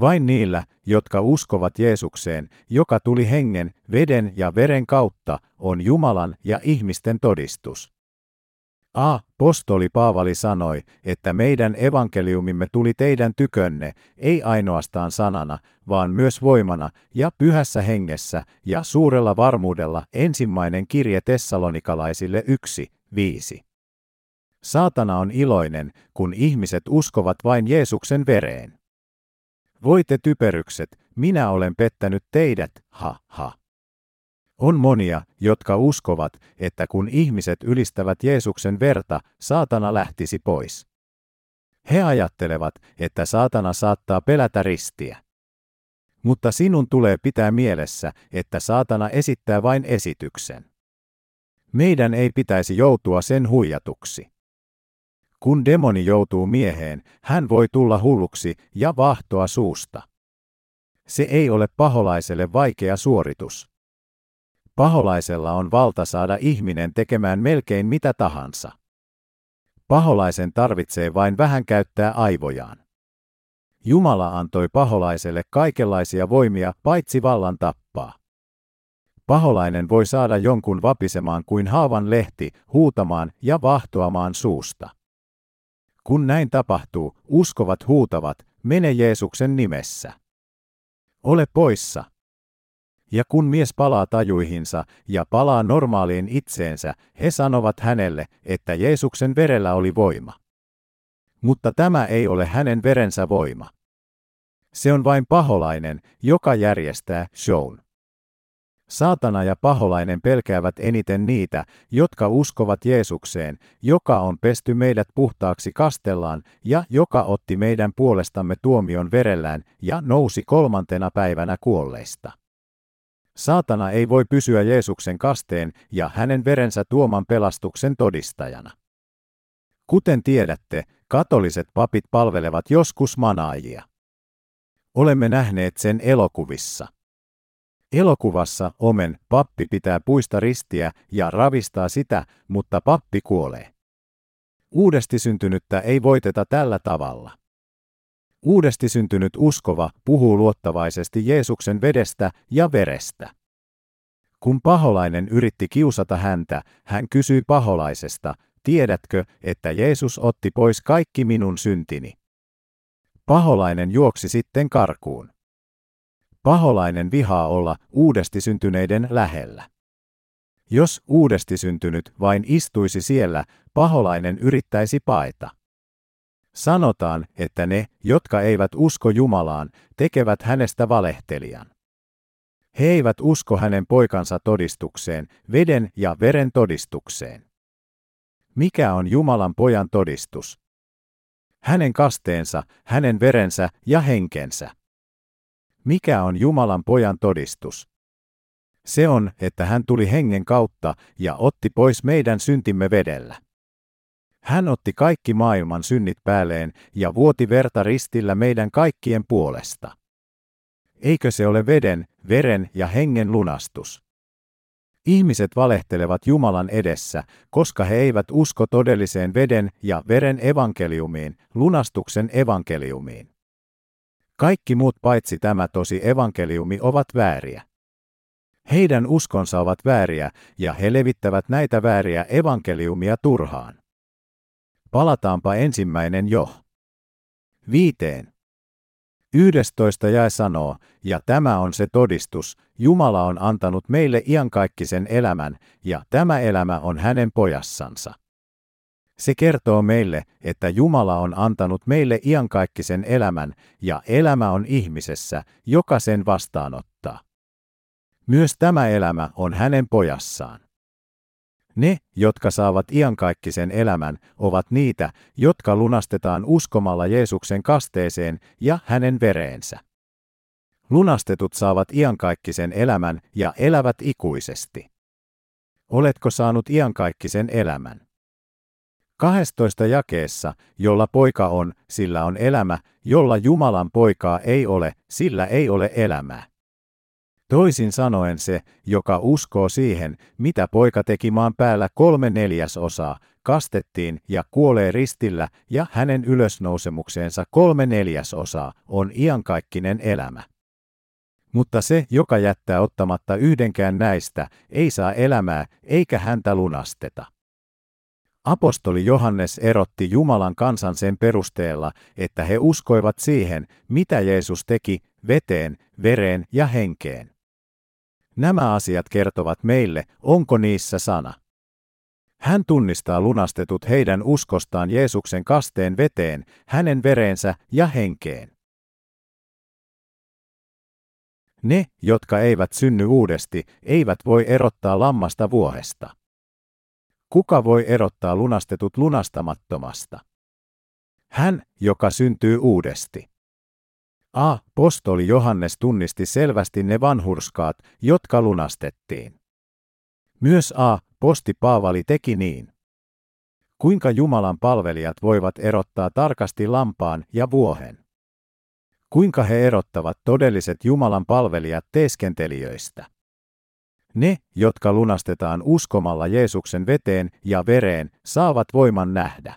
Vain niillä, jotka uskovat Jeesukseen, joka tuli hengen, veden ja veren kautta, on Jumalan ja ihmisten todistus. A. Postoli Paavali sanoi, että meidän evankeliumimme tuli teidän tykönne, ei ainoastaan sanana, vaan myös voimana ja pyhässä hengessä ja suurella varmuudella ensimmäinen kirje tessalonikalaisille 1, 5. Saatana on iloinen, kun ihmiset uskovat vain Jeesuksen vereen. Voitte typerykset, minä olen pettänyt teidät, ha ha. On monia, jotka uskovat, että kun ihmiset ylistävät Jeesuksen verta, saatana lähtisi pois. He ajattelevat, että saatana saattaa pelätä ristiä. Mutta sinun tulee pitää mielessä, että saatana esittää vain esityksen. Meidän ei pitäisi joutua sen huijatuksi. Kun demoni joutuu mieheen, hän voi tulla hulluksi ja vahtoa suusta. Se ei ole paholaiselle vaikea suoritus. Paholaisella on valta saada ihminen tekemään melkein mitä tahansa. Paholaisen tarvitsee vain vähän käyttää aivojaan. Jumala antoi paholaiselle kaikenlaisia voimia paitsi vallan tappaa. Paholainen voi saada jonkun vapisemaan kuin haavan lehti, huutamaan ja vahtoamaan suusta. Kun näin tapahtuu, uskovat huutavat, mene Jeesuksen nimessä. Ole poissa. Ja kun mies palaa tajuihinsa ja palaa normaaliin itseensä, he sanovat hänelle, että Jeesuksen verellä oli voima. Mutta tämä ei ole hänen verensä voima. Se on vain paholainen, joka järjestää shown. Saatana ja paholainen pelkäävät eniten niitä, jotka uskovat Jeesukseen, joka on pesty meidät puhtaaksi kastellaan ja joka otti meidän puolestamme tuomion verellään ja nousi kolmantena päivänä kuolleista. Saatana ei voi pysyä Jeesuksen kasteen ja hänen verensä tuoman pelastuksen todistajana. Kuten tiedätte, katoliset papit palvelevat joskus manaajia. Olemme nähneet sen elokuvissa. Elokuvassa Omen pappi pitää puista ristiä ja ravistaa sitä, mutta pappi kuolee. Uudesti syntynyttä ei voiteta tällä tavalla. Uudesti syntynyt uskova puhuu luottavaisesti Jeesuksen vedestä ja verestä. Kun paholainen yritti kiusata häntä, hän kysyi paholaisesta, tiedätkö, että Jeesus otti pois kaikki minun syntini? Paholainen juoksi sitten karkuun. Paholainen vihaa olla uudesti syntyneiden lähellä. Jos uudesti syntynyt vain istuisi siellä, paholainen yrittäisi paeta. Sanotaan, että ne, jotka eivät usko Jumalaan, tekevät hänestä valehtelijan. He eivät usko hänen poikansa todistukseen, veden ja veren todistukseen. Mikä on Jumalan pojan todistus? Hänen kasteensa, hänen verensä ja henkensä. Mikä on Jumalan pojan todistus? Se on, että hän tuli hengen kautta ja otti pois meidän syntimme vedellä. Hän otti kaikki maailman synnit päälleen ja vuoti verta ristillä meidän kaikkien puolesta. Eikö se ole veden, veren ja hengen lunastus? Ihmiset valehtelevat Jumalan edessä, koska he eivät usko todelliseen veden ja veren evankeliumiin, lunastuksen evankeliumiin. Kaikki muut paitsi tämä tosi evankeliumi ovat vääriä. Heidän uskonsa ovat vääriä ja he levittävät näitä vääriä evankeliumia turhaan. Palataanpa ensimmäinen jo. Viiteen. Yhdestoista jäi sanoo, ja tämä on se todistus, Jumala on antanut meille iankaikkisen elämän, ja tämä elämä on hänen pojassansa. Se kertoo meille, että Jumala on antanut meille iankaikkisen elämän, ja elämä on ihmisessä, joka sen vastaanottaa. Myös tämä elämä on hänen pojassaan. Ne, jotka saavat iankaikkisen elämän, ovat niitä, jotka lunastetaan uskomalla Jeesuksen kasteeseen ja hänen vereensä. Lunastetut saavat iankaikkisen elämän ja elävät ikuisesti. Oletko saanut iankaikkisen elämän? 12 jakeessa, jolla poika on, sillä on elämä, jolla Jumalan poikaa ei ole, sillä ei ole elämää. Toisin sanoen se, joka uskoo siihen, mitä poika teki maan päällä kolme neljäsosaa, kastettiin ja kuolee ristillä ja hänen ylösnousemukseensa kolme neljäsosaa, on iankaikkinen elämä. Mutta se, joka jättää ottamatta yhdenkään näistä, ei saa elämää, eikä häntä lunasteta. Apostoli Johannes erotti Jumalan kansan sen perusteella, että he uskoivat siihen, mitä Jeesus teki, veteen, vereen ja henkeen. Nämä asiat kertovat meille, onko niissä sana. Hän tunnistaa lunastetut heidän uskostaan Jeesuksen kasteen veteen, hänen vereensä ja henkeen. Ne, jotka eivät synny uudesti, eivät voi erottaa lammasta vuohesta. Kuka voi erottaa lunastetut lunastamattomasta? Hän, joka syntyy uudesti. A. Postoli Johannes tunnisti selvästi ne vanhurskaat, jotka lunastettiin. Myös A. Posti Paavali teki niin. Kuinka Jumalan palvelijat voivat erottaa tarkasti lampaan ja vuohen? Kuinka he erottavat todelliset Jumalan palvelijat teeskentelijöistä? Ne, jotka lunastetaan uskomalla Jeesuksen veteen ja vereen, saavat voiman nähdä.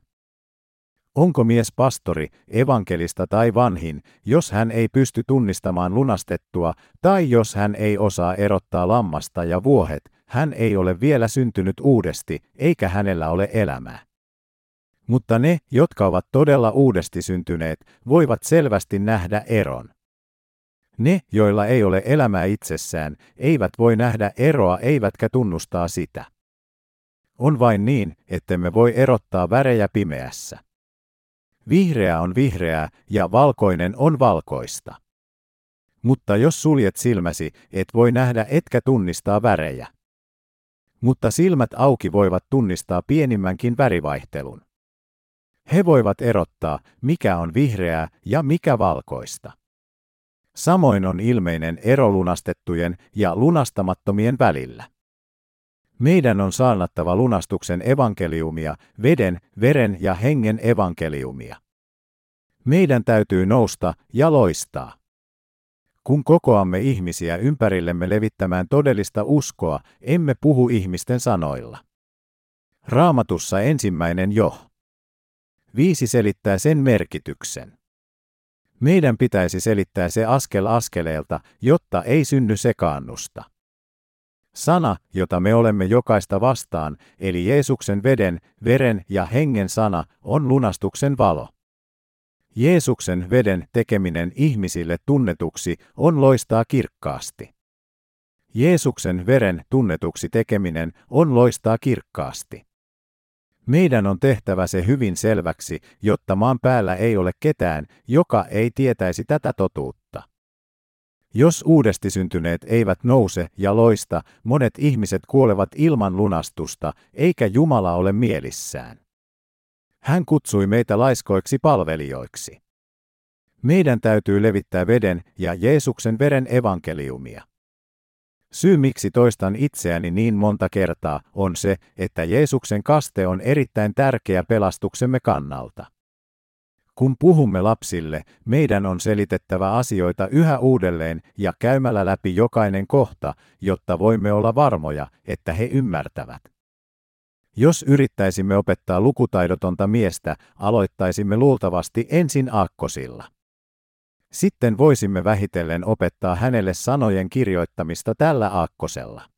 Onko mies pastori, evankelista tai vanhin, jos hän ei pysty tunnistamaan lunastettua, tai jos hän ei osaa erottaa lammasta ja vuohet, hän ei ole vielä syntynyt uudesti, eikä hänellä ole elämää. Mutta ne, jotka ovat todella uudesti syntyneet, voivat selvästi nähdä eron. Ne, joilla ei ole elämää itsessään, eivät voi nähdä eroa eivätkä tunnustaa sitä. On vain niin, ettemme voi erottaa värejä pimeässä. Vihreä on vihreää ja valkoinen on valkoista. Mutta jos suljet silmäsi, et voi nähdä etkä tunnistaa värejä. Mutta silmät auki voivat tunnistaa pienimmänkin värivaihtelun. He voivat erottaa, mikä on vihreää ja mikä valkoista. Samoin on ilmeinen ero lunastettujen ja lunastamattomien välillä. Meidän on saannattava lunastuksen evankeliumia, veden, veren ja hengen evankeliumia. Meidän täytyy nousta ja loistaa. Kun kokoamme ihmisiä ympärillemme levittämään todellista uskoa, emme puhu ihmisten sanoilla. Raamatussa ensimmäinen jo. Viisi selittää sen merkityksen. Meidän pitäisi selittää se askel askeleelta, jotta ei synny sekaannusta. Sana, jota me olemme jokaista vastaan, eli Jeesuksen veden, veren ja hengen sana, on lunastuksen valo. Jeesuksen veden tekeminen ihmisille tunnetuksi on loistaa kirkkaasti. Jeesuksen veren tunnetuksi tekeminen on loistaa kirkkaasti. Meidän on tehtävä se hyvin selväksi, jotta maan päällä ei ole ketään, joka ei tietäisi tätä totuutta. Jos uudesti syntyneet eivät nouse ja loista, monet ihmiset kuolevat ilman lunastusta, eikä Jumala ole mielissään. Hän kutsui meitä laiskoiksi palvelijoiksi. Meidän täytyy levittää veden ja Jeesuksen veren evankeliumia. Syy miksi toistan itseäni niin monta kertaa on se, että Jeesuksen kaste on erittäin tärkeä pelastuksemme kannalta. Kun puhumme lapsille, meidän on selitettävä asioita yhä uudelleen ja käymällä läpi jokainen kohta, jotta voimme olla varmoja, että he ymmärtävät. Jos yrittäisimme opettaa lukutaidotonta miestä, aloittaisimme luultavasti ensin aakkosilla. Sitten voisimme vähitellen opettaa hänelle sanojen kirjoittamista tällä aakkosella.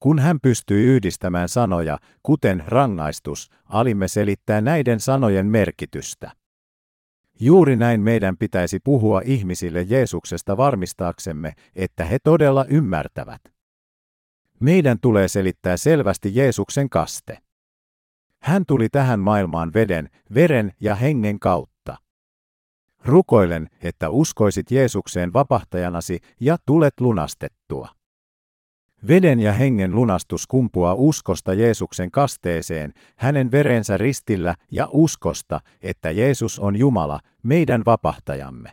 Kun hän pystyi yhdistämään sanoja, kuten rangaistus, alimme selittää näiden sanojen merkitystä. Juuri näin meidän pitäisi puhua ihmisille Jeesuksesta varmistaaksemme, että he todella ymmärtävät. Meidän tulee selittää selvästi Jeesuksen kaste. Hän tuli tähän maailmaan veden, veren ja hengen kautta. Rukoilen, että uskoisit Jeesukseen vapahtajanasi ja tulet lunastettua. Veden ja hengen lunastus kumpuaa uskosta Jeesuksen kasteeseen, hänen verensä ristillä ja uskosta, että Jeesus on Jumala, meidän vapahtajamme.